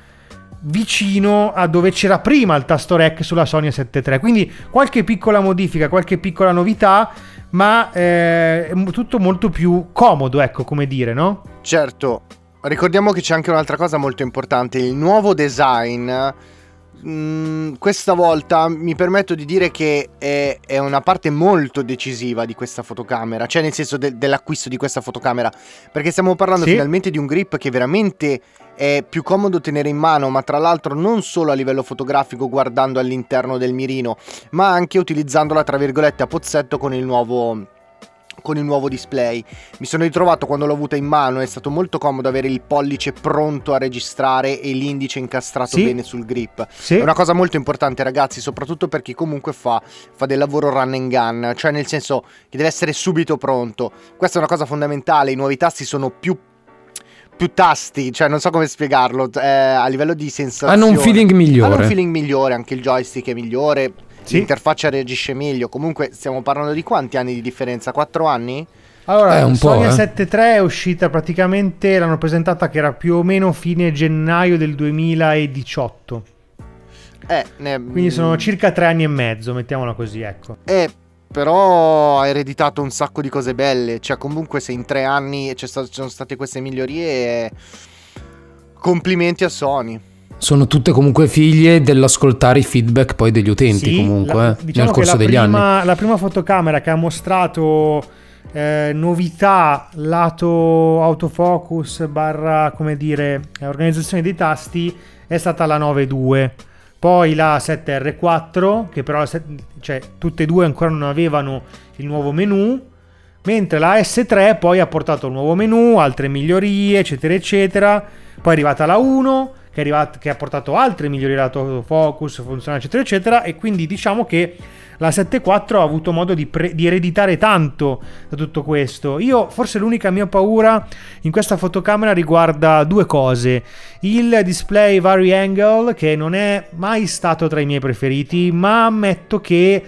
[SPEAKER 5] vicino a dove c'era prima il tasto REC sulla Sony A73. Quindi qualche piccola modifica, qualche piccola novità, ma eh, è tutto molto più comodo, ecco come dire, no?
[SPEAKER 4] Certo, ricordiamo che c'è anche un'altra cosa molto importante, il nuovo design. mm, questa volta mi permetto di dire che è, è una parte molto decisiva di questa fotocamera, cioè nel senso de- dell'acquisto di questa fotocamera, perché stiamo parlando
[SPEAKER 5] Sì.
[SPEAKER 4] finalmente di un grip che veramente è più comodo tenere in mano, ma tra l'altro non solo a livello fotografico guardando all'interno del mirino, ma anche utilizzandola tra virgolette a pozzetto con il nuovo con il nuovo display. Mi sono ritrovato quando l'ho avuta in mano, è stato molto comodo avere il pollice pronto a registrare e l'indice incastrato
[SPEAKER 5] Sì.
[SPEAKER 4] bene sul grip.
[SPEAKER 5] Sì.
[SPEAKER 4] È una cosa molto importante ragazzi, soprattutto per chi comunque fa, fa del lavoro run and gun, cioè nel senso che deve essere subito pronto. Questa è una cosa fondamentale, i nuovi tasti sono più più tasti, cioè non so come spiegarlo, eh, a livello di sensazione.
[SPEAKER 6] Hanno un feeling migliore.
[SPEAKER 4] Hanno un feeling migliore, anche il joystick è migliore,
[SPEAKER 5] Sì.
[SPEAKER 4] l'interfaccia reagisce meglio. Comunque stiamo parlando di quanti anni di differenza? 4 anni?
[SPEAKER 5] Allora,
[SPEAKER 6] Eh, un po',
[SPEAKER 5] Sony
[SPEAKER 6] eh.
[SPEAKER 5] 7.3 è uscita praticamente, l'hanno presentata che era più o meno fine gennaio del 2018.
[SPEAKER 4] Eh, ne-
[SPEAKER 5] Quindi sono circa tre anni e mezzo, mettiamola così, ecco.
[SPEAKER 4] Eh, però ha ereditato un sacco di cose belle. Cioè, comunque, se in tre anni ci sono state queste migliorie, eh, complimenti a Sony.
[SPEAKER 6] Sono tutte comunque figlie dell'ascoltare i feedback poi degli utenti
[SPEAKER 5] Sì,
[SPEAKER 6] comunque
[SPEAKER 5] la-
[SPEAKER 6] eh,
[SPEAKER 5] diciamo
[SPEAKER 6] nel corso degli anni.
[SPEAKER 5] prima, La prima fotocamera che ha mostrato eh, novità lato autofocus barra, come dire, organizzazione dei tasti è stata la 9.2. Poi la 7R4, che però la set- cioè, tutte e due ancora non avevano il nuovo menu. Mentre la S3 poi ha portato un nuovo menu, altre migliorie, eccetera, eccetera. Poi è arrivata la 1, che, è arrivat- che ha portato altre migliorie lato focus, funzionale, eccetera, eccetera. E quindi diciamo che la 7.4 ha avuto modo di, pre- di ereditare tanto da tutto questo. Io, forse l'unica mia paura in questa fotocamera riguarda due cose. Il display vari-angle, che non è mai stato tra i miei preferiti, ma ammetto che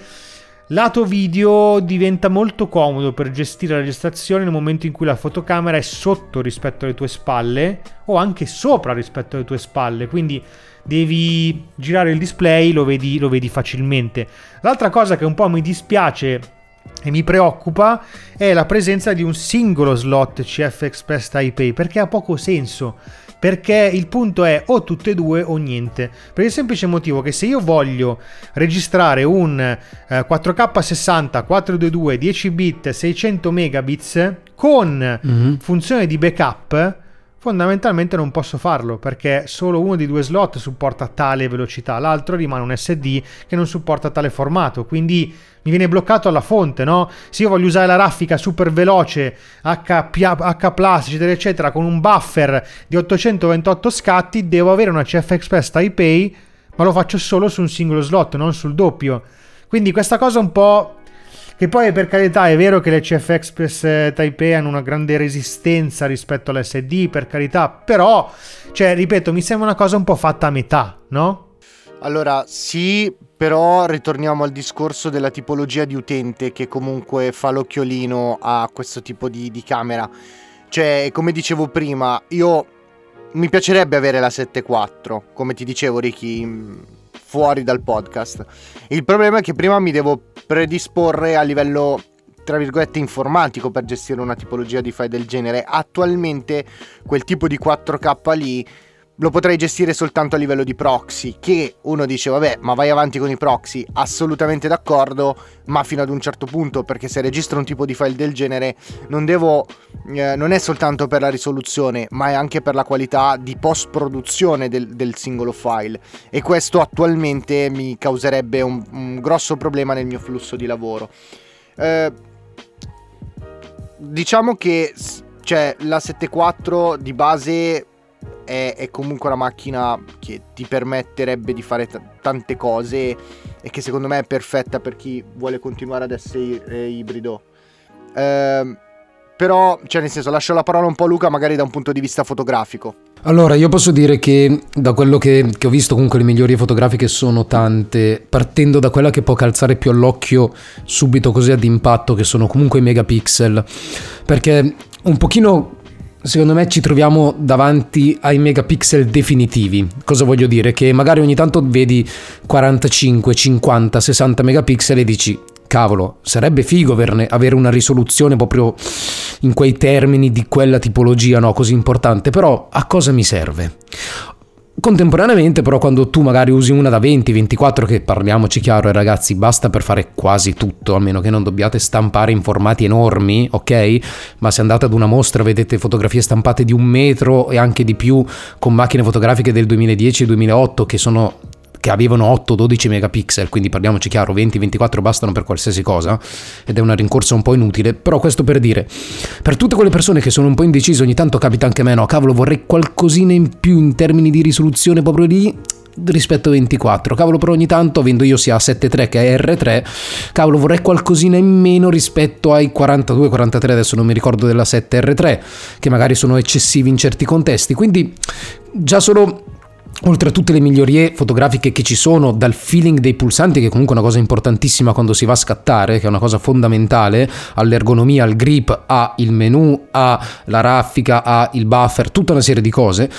[SPEAKER 5] Lato video diventa molto comodo per gestire la registrazione nel momento in cui la fotocamera è sotto rispetto alle tue spalle o anche sopra rispetto alle tue spalle, quindi devi girare il display, lo vedi, lo vedi facilmente. L'altra cosa che un po' mi dispiace e mi preoccupa è la presenza di un singolo slot CF Express Type A perché ha poco senso. Perché il punto è o tutte e due o niente. Per il semplice motivo che se io voglio registrare un eh, 4K 60 422 10 bit 600 megabits con
[SPEAKER 6] Mhm.
[SPEAKER 5] funzione di backup, fondamentalmente non posso farlo perché solo uno dei due slot supporta tale velocità, l'altro rimane un SD che non supporta tale formato, quindi mi viene bloccato alla fonte, no? Se io voglio usare la raffica super veloce H, eccetera, eccetera, con un buffer di 828 scatti, devo avere una CF Express Type A, ma lo faccio solo su un singolo slot, non sul doppio. Quindi questa cosa un po' Che poi per carità è vero che le CF Express eh, Taipei hanno una grande resistenza rispetto all'SD, per carità, però, cioè, ripeto, mi sembra una cosa un po' fatta a metà, no?
[SPEAKER 4] Allora, sì, però ritorniamo al discorso della tipologia di utente che comunque fa l'occhiolino a questo tipo di, di camera. Cioè, come dicevo prima, io mi piacerebbe avere la 7.4, come ti dicevo Ricky, fuori dal podcast. Il problema è che prima mi devo predisporre a livello tra virgolette informatico per gestire una tipologia di file del genere. Attualmente quel tipo di 4K lì lo potrei gestire soltanto a livello di proxy, che uno dice vabbè ma vai avanti con i proxy, assolutamente d'accordo, ma fino ad un certo punto perché se registro un tipo di file del genere non devo, eh, non è soltanto per la risoluzione, ma è anche per la qualità di post produzione del, del singolo file e questo attualmente mi causerebbe un, un grosso problema nel mio flusso di lavoro. Eh, diciamo che cioè, la 7.4 di base è, è, comunque una macchina che ti permetterebbe di fare t- tante cose e che secondo me è perfetta per chi vuole continuare ad essere eh, ibrido. Eh, però, cioè nel senso, lascio la parola un po' a Luca magari da un punto di vista fotografico.
[SPEAKER 6] Allora, io posso dire che da quello che, che ho visto comunque le migliori fotografiche sono tante, partendo da quella che può calzare più all'occhio subito così ad impatto, che sono comunque i megapixel, perché un pochino Secondo me ci troviamo davanti ai megapixel definitivi. Cosa voglio dire? Che magari ogni tanto vedi 45, 50, 60 megapixel e dici cavolo, sarebbe figo averne, avere una risoluzione proprio in quei termini di quella tipologia, no, così importante, però a cosa mi serve? Contemporaneamente però quando tu magari usi una da 20, 24 che parliamoci chiaro eh, ragazzi basta per fare quasi tutto a meno che non dobbiate stampare in formati enormi ok? Ma se andate ad una mostra vedete fotografie stampate di un metro e anche di più con macchine fotografiche del 2010-2008 che sono che avevano 8-12 megapixel, quindi parliamoci chiaro, 20-24 bastano per qualsiasi cosa ed è una rincorsa un po' inutile, però questo per dire, per tutte quelle persone che sono un po' indecise, ogni tanto capita anche a me, no, cavolo, vorrei qualcosina in più in termini di risoluzione proprio lì, rispetto a 24 cavolo però ogni tanto avendo io sia 7.3 che R3 cavolo vorrei qualcosina in meno rispetto ai 42 43 adesso non mi ricordo della 7R3 che magari sono eccessivi in certi contesti. Quindi già solo Oltre a tutte le migliorie fotografiche che ci sono, dal feeling dei pulsanti, che è comunque una cosa importantissima quando si va a scattare, che è una cosa fondamentale, all'ergonomia, al grip, al menu, alla raffica, al buffer, tutta una serie di cose.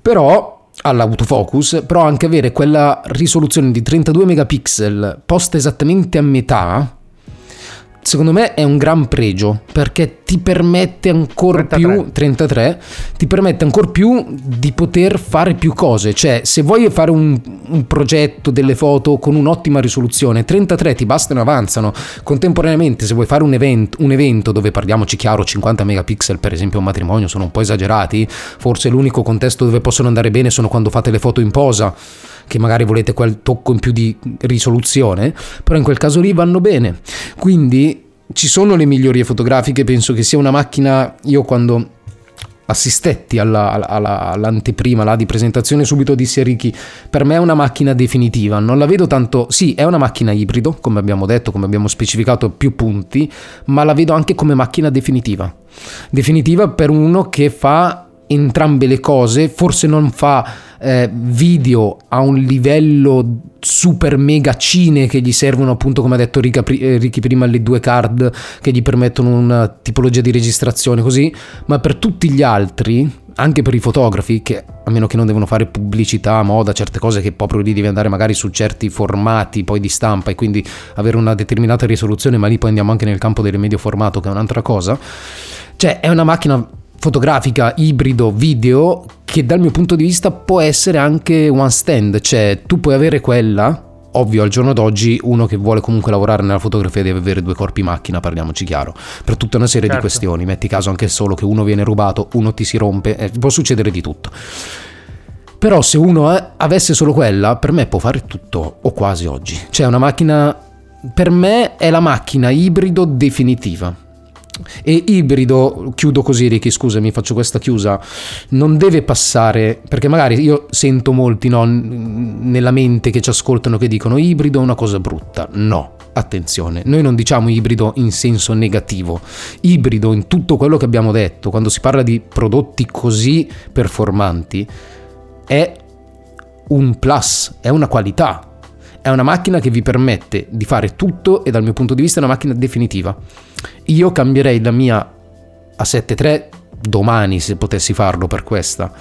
[SPEAKER 6] Però all'autofocus, però anche avere quella risoluzione di 32 megapixel posta esattamente a metà, secondo me è un gran pregio perché ti permette ancora 33. più 33 ti permette ancora più di poter fare più cose. Cioè se vuoi fare un, un, progetto delle foto con un'ottima risoluzione 33 ti bastano e avanzano. Contemporaneamente se vuoi fare un evento, un evento dove parliamoci chiaro 50 megapixel per esempio un matrimonio sono un po' esagerati. Forse l'unico contesto dove possono andare bene sono quando fate le foto in posa che magari volete quel tocco in più di risoluzione, però in quel caso lì vanno bene. Quindi ci sono le migliorie fotografiche, penso che sia una macchina, io quando assistetti alla, alla, all'anteprima là, di presentazione subito dissi a Ricky per me è una macchina definitiva non la vedo tanto sì è una macchina ibrido come abbiamo detto come abbiamo specificato più punti ma la vedo anche come macchina definitiva definitiva per uno che fa entrambe le cose forse non fa eh, video a un livello super mega cine che gli servono appunto come ha detto eh, Ricky prima le due card che gli permettono una tipologia di registrazione così ma per tutti gli altri anche per i fotografi che a meno che non devono fare pubblicità, moda, certe cose che proprio lì devi andare magari su certi formati poi di stampa e quindi avere una determinata risoluzione ma lì poi andiamo anche nel campo del medio formato che è un'altra cosa. Cioè è una macchina fotografica ibrido video che dal mio punto di vista può essere anche one stand, cioè tu puoi avere quella, ovvio al giorno d'oggi uno che vuole comunque lavorare nella fotografia deve avere due corpi macchina, parliamoci chiaro, per tutta una serie certo. di questioni, metti caso anche solo che uno viene rubato, uno ti si rompe, eh, può succedere di tutto. Però se uno eh, avesse solo quella, per me può fare tutto, o quasi oggi. Cioè una macchina, per me è la macchina ibrido definitiva e ibrido, chiudo così Ricky, scusami, faccio questa chiusa, non deve passare, perché magari io sento molti no, nella mente che ci ascoltano che dicono ibrido è una cosa brutta. No, Attenzione, noi non diciamo ibrido in senso negativo, ibrido in tutto quello che abbiamo detto, quando si parla di prodotti così performanti, è un plus, è una qualità, è una macchina che vi permette di fare tutto e dal mio punto di vista è una macchina definitiva. Io cambierei la mia a 7.3 domani se potessi farlo per questa.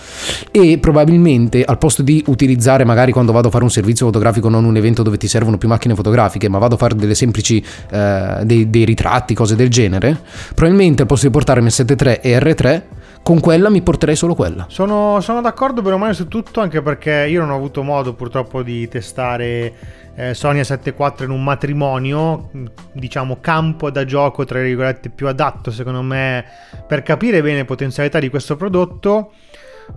[SPEAKER 6] E probabilmente al posto di utilizzare magari quando vado a fare un servizio fotografico non un evento dove ti servono più macchine fotografiche ma vado a fare delle semplici eh, dei, dei ritratti cose del genere probabilmente al posto di portarmi il 7.3 e R3 con quella mi porterei solo quella.
[SPEAKER 5] Sono, sono d'accordo per ormai su tutto, anche perché io non ho avuto modo purtroppo di testare eh, Sony A74 in un matrimonio, mh, diciamo campo da gioco tra virgolette più adatto secondo me per capire bene le potenzialità di questo prodotto.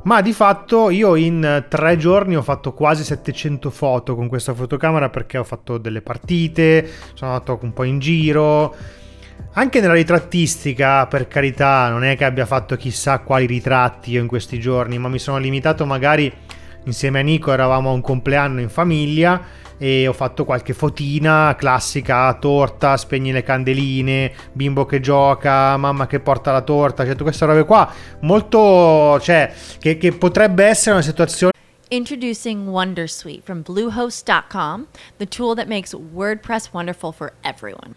[SPEAKER 5] Ma di fatto io in tre giorni ho fatto quasi 700 foto con questa fotocamera perché ho fatto delle partite, sono andato un po' in giro. Anche nella ritrattistica, per carità, non è che abbia fatto chissà quali ritratti io in questi giorni, ma mi sono limitato magari insieme a Nico, eravamo a un compleanno in famiglia e ho fatto qualche fotina classica, torta, spegni le candeline, bimbo che gioca, mamma che porta la torta, cioè tutte queste robe qua, molto, cioè, che, che potrebbe essere una situazione
[SPEAKER 7] Introducing Wondersuite from Bluehost.com, the tool that makes WordPress wonderful for everyone.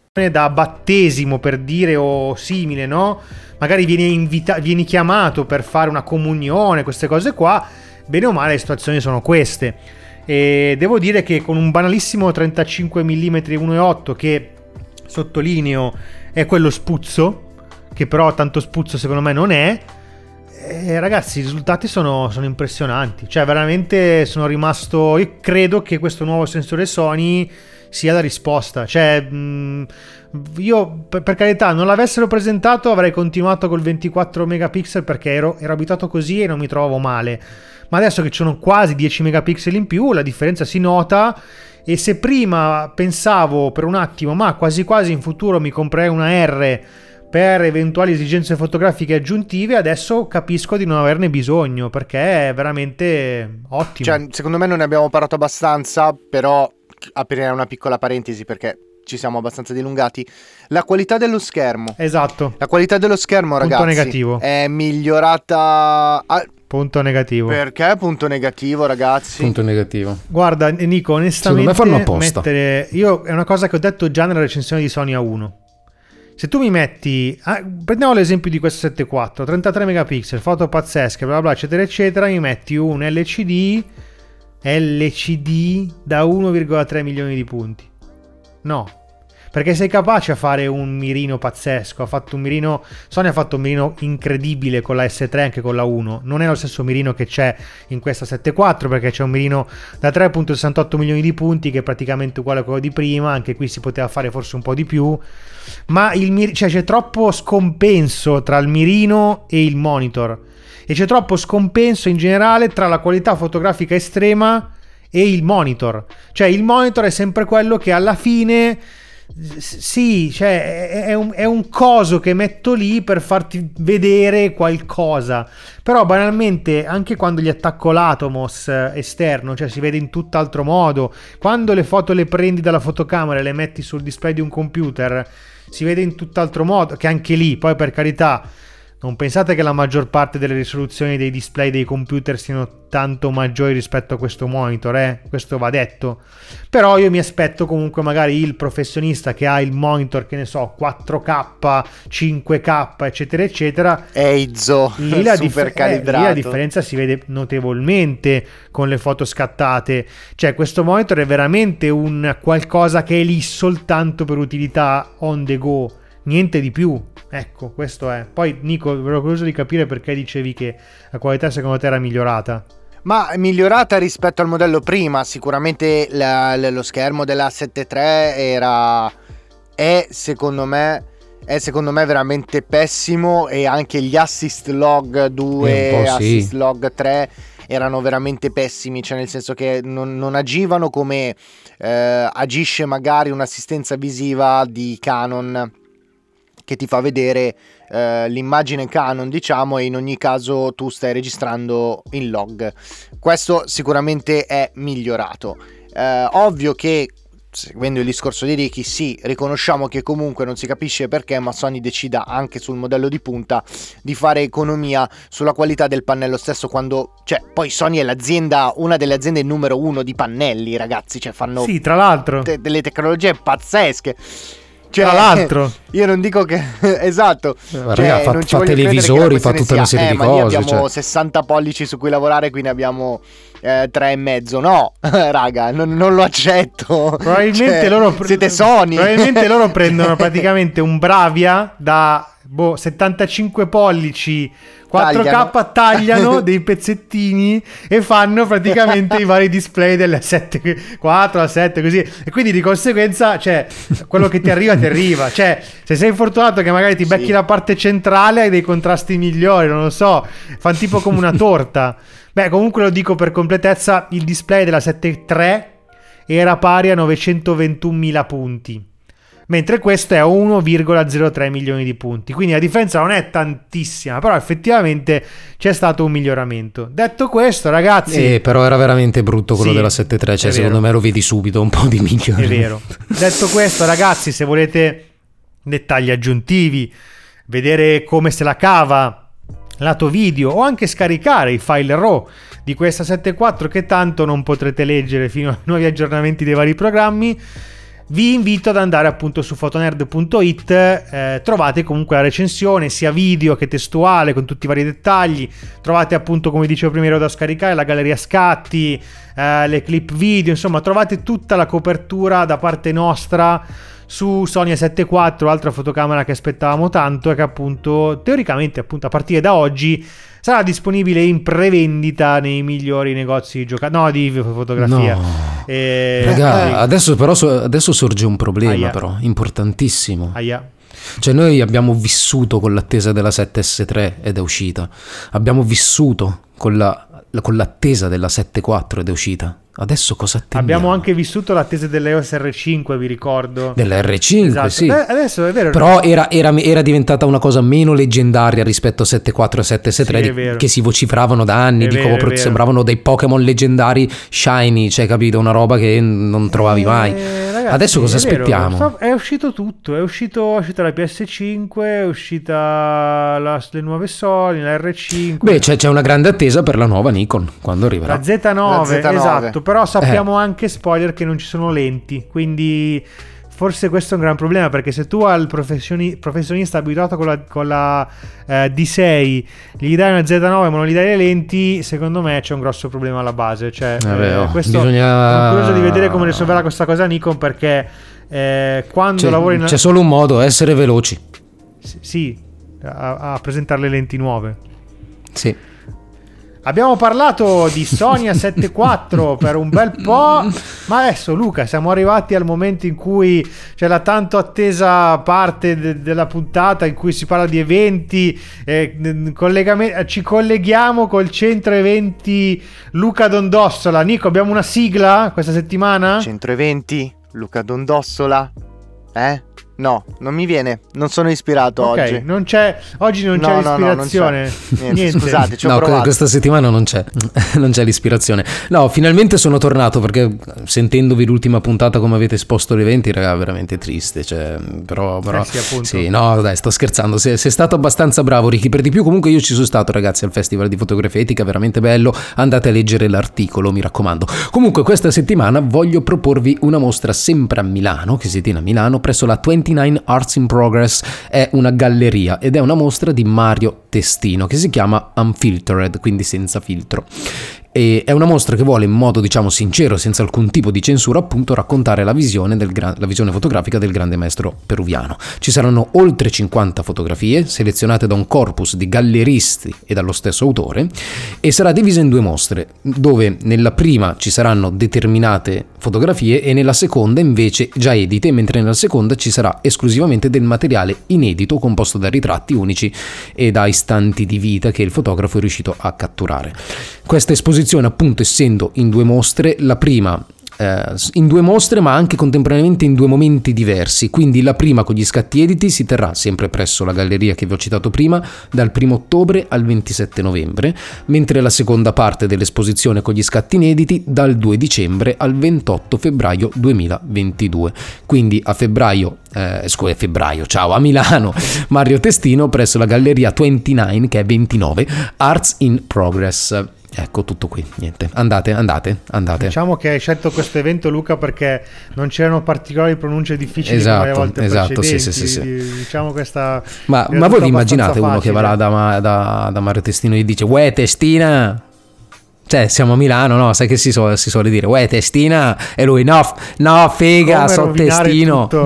[SPEAKER 5] Da battesimo per dire o simile, no? Magari vieni, invita- vieni chiamato per fare una comunione, queste cose qua, bene o male le situazioni sono queste. E devo dire che con un banalissimo 35 mm 1.8 che sottolineo è quello spuzzo, che però tanto spuzzo secondo me non è, eh, ragazzi, i risultati sono, sono, impressionanti. Cioè, veramente sono rimasto. Io credo che questo nuovo sensore Sony sia la risposta. Cioè, mh, io per, per, carità, non l'avessero presentato, avrei continuato col 24 megapixel perché ero, ero abituato così e non mi trovavo male. Ma adesso che ci sono quasi 10 megapixel in più, la differenza si nota. E se prima pensavo per un attimo, ma quasi quasi in futuro mi comprerei una R per eventuali esigenze fotografiche aggiuntive, adesso capisco di non averne bisogno perché è veramente ottimo.
[SPEAKER 4] Cioè, secondo me non ne abbiamo parlato abbastanza, però aprirei una piccola parentesi perché ci siamo abbastanza dilungati. La qualità dello schermo.
[SPEAKER 5] Esatto.
[SPEAKER 4] La qualità dello schermo,
[SPEAKER 5] Punto
[SPEAKER 4] ragazzi,
[SPEAKER 5] negativo.
[SPEAKER 4] è migliorata. Ah,
[SPEAKER 5] Punto negativo.
[SPEAKER 4] perché punto negativo, ragazzi?
[SPEAKER 6] Punto negativo.
[SPEAKER 5] Guarda, Nico, onestamente,
[SPEAKER 6] Secondo me fanno apposta.
[SPEAKER 5] mettere... io è una cosa che ho detto già nella recensione di Sony A1. Se tu mi metti, ah, prendiamo l'esempio di questo 7.4, 33 megapixel, foto pazzesche, bla bla, eccetera, eccetera, mi metti un LCD, LCD da 1,3 milioni di punti. No, perché sei capace a fare un mirino pazzesco. Ha fatto un mirino. Sony ha fatto un mirino incredibile con la S3 e anche con la 1. Non è lo stesso mirino che c'è in questa 7.4 perché c'è un mirino da 3.68 milioni di punti che è praticamente uguale a quello di prima. Anche qui si poteva fare forse un po' di più. Ma mir- cioè, c'è troppo scompenso tra il mirino e il monitor. E c'è troppo scompenso in generale tra la qualità fotografica estrema e il monitor. Cioè, il monitor è sempre quello che alla fine. Sì, cioè è- un, è un coso che metto lì per farti vedere qualcosa. Però banalmente, anche quando gli attacco l'Atomos eh, esterno, cioè si vede in tutt'altro modo. Quando le foto le prendi dalla fotocamera e le metti sul display di un computer, si vede in tutt'altro modo. Che anche lì, poi per carità, Non pensate che la maggior parte delle risoluzioni dei display dei computer siano tanto maggiori rispetto a questo monitor, eh? Questo va detto. Però io mi aspetto comunque magari il professionista che ha il monitor, che ne so, 4K, 5K, eccetera, eccetera.
[SPEAKER 4] Eizo,
[SPEAKER 5] Lì la, dif- eh, lì la differenza si vede notevolmente con le foto scattate. Cioè, questo monitor è veramente un qualcosa che è lì soltanto per utilità on the go, niente di più. Ecco, questo è. Poi, Nico, ero curioso di capire perché dicevi che la qualità secondo te era migliorata.
[SPEAKER 4] Ma è migliorata rispetto al modello prima, sicuramente la- lo schermo della 7.3 era è secondo me è secondo me veramente pessimo e anche gli assist log 2
[SPEAKER 6] Eh, sì.
[SPEAKER 4] assist log 3 erano veramente pessimi, cioè nel senso che non, non agivano come eh, agisce magari un'assistenza visiva di Canon che ti fa vedere eh, l'immagine Canon, diciamo, e in ogni caso tu stai registrando in log. Questo sicuramente è migliorato. Eh, ovvio che seguendo il discorso di Ricky, sì, riconosciamo che comunque non si capisce perché, ma Sony decida anche sul modello di punta di fare economia sulla qualità del pannello stesso quando, cioè, poi Sony è l'azienda, una delle aziende numero uno di pannelli, ragazzi, cioè fanno
[SPEAKER 5] Sì, tra l'altro.
[SPEAKER 4] te- delle tecnologie pazzesche. Cioè,
[SPEAKER 5] Tra l'altro.
[SPEAKER 4] io non dico che esatto,
[SPEAKER 6] raga,
[SPEAKER 4] cioè,
[SPEAKER 6] fa-
[SPEAKER 4] non ci
[SPEAKER 6] fa televisori, fa tutta una serie
[SPEAKER 4] eh,
[SPEAKER 6] di
[SPEAKER 4] ma
[SPEAKER 6] cose,
[SPEAKER 4] abbiamo
[SPEAKER 6] cioè.
[SPEAKER 4] 60 pollici su cui lavorare, quindi abbiamo eh, tre e mezzo. No, raga, non, non lo accetto.
[SPEAKER 5] Probabilmente
[SPEAKER 4] Cioè,
[SPEAKER 5] loro pre-
[SPEAKER 4] siete Sony.
[SPEAKER 5] Probabilmente loro prendono praticamente un Bravia da boh, 75 pollici 4K,
[SPEAKER 4] Tagliano.
[SPEAKER 5] tagliano dei pezzettini e fanno praticamente i vari display delle 7 4 a 7 così e quindi di conseguenza cioè quello che ti arriva ti arriva cioè se sei fortunato che magari ti becchi
[SPEAKER 4] Sì.
[SPEAKER 5] la parte centrale hai dei contrasti migliori non lo so fanno tipo come una torta beh comunque lo dico per completezza il display della 7.3 era pari a 921.000 punti. Mentre questo è a 1,03 milioni di punti. Quindi la differenza non è tantissima, però effettivamente c'è stato un miglioramento. Detto questo, ragazzi,
[SPEAKER 6] Eh, però era veramente brutto quello
[SPEAKER 5] Sì,
[SPEAKER 6] della 7.3,
[SPEAKER 5] è
[SPEAKER 6] cioè secondo me lo vedi subito un po' di migliore.
[SPEAKER 5] è vero. Detto questo, ragazzi, se volete dettagli aggiuntivi, vedere come se la cava lato video o anche scaricare i file RAW di questa 7.4 che tanto non potrete leggere fino ai nuovi aggiornamenti dei vari programmi vi invito ad andare appunto su fotonerd.it eh, trovate comunque la recensione sia video che testuale con tutti i vari dettagli. Trovate appunto come dicevo prima da scaricare la galleria scatti eh, le clip video insomma trovate tutta la copertura da parte nostra su Sony A7 IV, altra fotocamera che aspettavamo tanto e che appunto teoricamente appunto a partire da oggi sarà disponibile in prevendita nei migliori negozi di giocatori no di fotografia
[SPEAKER 6] No.
[SPEAKER 5] Eh,
[SPEAKER 6] Raga,
[SPEAKER 5] eh,
[SPEAKER 6] adesso però so- adesso sorge un problema
[SPEAKER 5] Aia.
[SPEAKER 6] però, importantissimo.
[SPEAKER 5] aia.
[SPEAKER 6] Cioè noi abbiamo vissuto con l'attesa della 7S3 ed è uscita. Abbiamo vissuto con, la- con l'attesa della 7.4 ed è uscita. Adesso cosa attendiamo?
[SPEAKER 5] Abbiamo anche vissuto l'attesa dell'EOS R5, vi ricordo.
[SPEAKER 6] Della R5,
[SPEAKER 5] Esatto.
[SPEAKER 6] sì.
[SPEAKER 5] Beh, adesso è vero.
[SPEAKER 6] Però era, era- era diventata una cosa meno leggendaria rispetto a 7.4 e 7S3
[SPEAKER 5] Sì,
[SPEAKER 6] di- che si vocifravano da anni,
[SPEAKER 5] È
[SPEAKER 6] di
[SPEAKER 5] vero,
[SPEAKER 6] come sembravano dei Pokémon leggendari shiny, cioè capito? Una roba che non trovavi mai.
[SPEAKER 5] Eh, ragazzi,
[SPEAKER 6] Adesso cosa
[SPEAKER 5] vero,
[SPEAKER 6] aspettiamo?
[SPEAKER 5] è uscito tutto. È uscito, è uscita la PS5, è uscita la- le nuove Sony, la R5.
[SPEAKER 6] Beh, c'è, c'è una grande attesa per la nuova Nikon quando arriverà.
[SPEAKER 5] La Z9,
[SPEAKER 4] La Z9.
[SPEAKER 5] esatto, però
[SPEAKER 6] Eh.
[SPEAKER 5] sappiamo anche spoiler che non ci sono lenti, quindi forse questo è un gran problema perché se tu al professioni- professionista abituato con la, con la, eh, D6 gli dai una Z9 ma non gli dai le lenti, secondo me c'è un grosso problema alla base, cioè
[SPEAKER 6] Eh beh,
[SPEAKER 5] eh,
[SPEAKER 6] oh,
[SPEAKER 5] questo
[SPEAKER 6] bisogna-
[SPEAKER 5] sono curioso di vedere come risolverà questa cosa Nikon perché eh, quando
[SPEAKER 6] C'è,
[SPEAKER 5] lavori in
[SPEAKER 6] c'è solo un modo, essere veloci.
[SPEAKER 5] sì, a, a presentare le lenti nuove.
[SPEAKER 6] Sì.
[SPEAKER 5] Abbiamo parlato di Sony A7 IV per un bel po', ma adesso Luca siamo arrivati al momento in cui c'è la tanto attesa parte de- della puntata in cui si parla di eventi, eh, collegame- ci colleghiamo col centro eventi Luca Dondossola. Nico, abbiamo una sigla questa settimana?
[SPEAKER 4] Centro eventi, Luca Dondossola. Eh? No, non mi viene. Non sono ispirato
[SPEAKER 5] Ok,
[SPEAKER 4] oggi.
[SPEAKER 5] non c'è, oggi non
[SPEAKER 4] No,
[SPEAKER 5] c'è
[SPEAKER 4] no, no, non
[SPEAKER 5] l'ispirazione.
[SPEAKER 4] c'è. Niente,
[SPEAKER 5] Niente.
[SPEAKER 4] scusate, ci ho
[SPEAKER 6] no,
[SPEAKER 4] provato.
[SPEAKER 6] questa settimana non c'è, non c'è l'ispirazione. No, finalmente sono tornato perché sentendovi l'ultima puntata come avete esposto gli eventi, raga, veramente triste. Cioè, però, però
[SPEAKER 5] Eh sì,
[SPEAKER 6] sì, no, dai, sto scherzando. Sei, sei stato abbastanza bravo, Ricky. Per di più, comunque, io ci sono stato, ragazzi, al Festival di Fotografia Etica, veramente bello. Andate a leggere l'articolo, mi raccomando. Comunque, questa settimana voglio proporvi una mostra sempre a Milano, che si tiene a Milano, presso la 29 Arts in Progress. È una galleria ed è una mostra di Mario Testino che si chiama Unfiltered, quindi senza filtro. E è una mostra che vuole in modo diciamo sincero, senza alcun tipo di censura, appunto raccontare la visione, del gra- la visione fotografica del grande maestro peruviano. Ci saranno oltre 50 fotografie selezionate da un corpus di galleristi e dallo stesso autore e sarà divisa in due mostre, dove nella prima ci saranno determinate fotografie e nella seconda invece già edite, mentre nella seconda ci sarà esclusivamente del materiale inedito composto da ritratti unici e da istanti di vita che il fotografo è riuscito a catturare. Questa esposizione appunto essendo in due mostre, la prima eh, in due mostre ma anche contemporaneamente in due momenti diversi, quindi la prima con gli scatti editi si terrà sempre presso la galleria che vi ho citato prima dal 1 ottobre al 27 novembre, mentre la seconda parte dell'esposizione con gli scatti inediti dal 2 dicembre al 28 febbraio 2022. Quindi a febbraio, eh, scusa, febbraio, ciao, a Milano, Mario Testino presso la galleria 29 che è 29 Arts in Progress. Ecco tutto qui, niente. Andate, andate, andate.
[SPEAKER 5] Diciamo che hai scelto questo evento, Luca, perché non c'erano particolari pronunce difficili come le
[SPEAKER 6] Esatto,
[SPEAKER 5] volte
[SPEAKER 6] esatto, sì, sì, sì, sì.
[SPEAKER 5] di- Diciamo questa.
[SPEAKER 6] Ma, ma voi vi immaginate uno che va là da, da, da Mario Testino e gli dice Uè Testina? Cioè siamo a Milano, no? Sai che si, suole- si suole dire Uè Testina? E lui no, no figa,
[SPEAKER 5] Come
[SPEAKER 6] so Testino.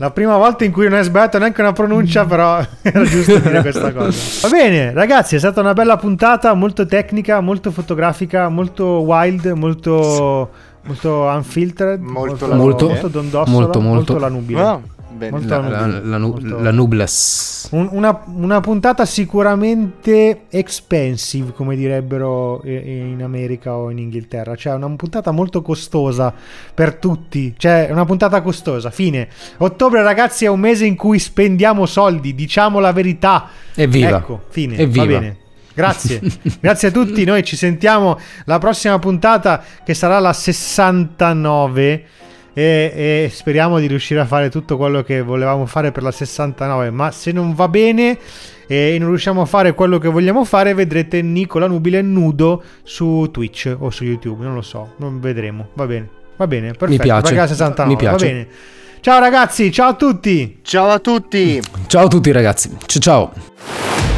[SPEAKER 5] La prima volta in cui non è sbagliato neanche una pronuncia, però era giusto dire questa cosa. Va bene, ragazzi, è stata una bella puntata, molto tecnica, molto fotografica, molto wild, molto, molto unfiltered,
[SPEAKER 4] Molto
[SPEAKER 5] molto,
[SPEAKER 6] Molto.
[SPEAKER 5] molto
[SPEAKER 6] Molto, molto.
[SPEAKER 5] la nubile.
[SPEAKER 4] Ah, bene.
[SPEAKER 5] Molto
[SPEAKER 6] La,
[SPEAKER 5] la
[SPEAKER 6] la,
[SPEAKER 5] nubile,
[SPEAKER 6] la nu-
[SPEAKER 5] molto-
[SPEAKER 6] la Nubles.
[SPEAKER 5] Un- una, una puntata sicuramente expensive, come direbbero in America o in Inghilterra. Cioè, una puntata molto costosa per tutti. Cioè, una puntata costosa. Fine. Ottobre, ragazzi, è un mese in cui spendiamo soldi. Diciamo la verità.
[SPEAKER 6] Evviva.
[SPEAKER 5] Ecco, fine.
[SPEAKER 6] Evviva.
[SPEAKER 5] Va bene. Grazie, grazie a tutti. Noi ci sentiamo la prossima puntata che sarà la 69. E, e speriamo di riuscire a fare tutto quello che volevamo fare per la 69. Ma se non va bene e non riusciamo a fare quello che vogliamo fare, vedrete Nicola Nubile nudo su Twitch o su YouTube. Non lo so, non vedremo. Va bene, va bene, perfetto.
[SPEAKER 6] piace,
[SPEAKER 5] Perché la 69,
[SPEAKER 6] mi piace.
[SPEAKER 5] Va bene. Ciao ragazzi, ciao a tutti.
[SPEAKER 4] Ciao a tutti.
[SPEAKER 6] Ciao a tutti ragazzi. Ciao ciao.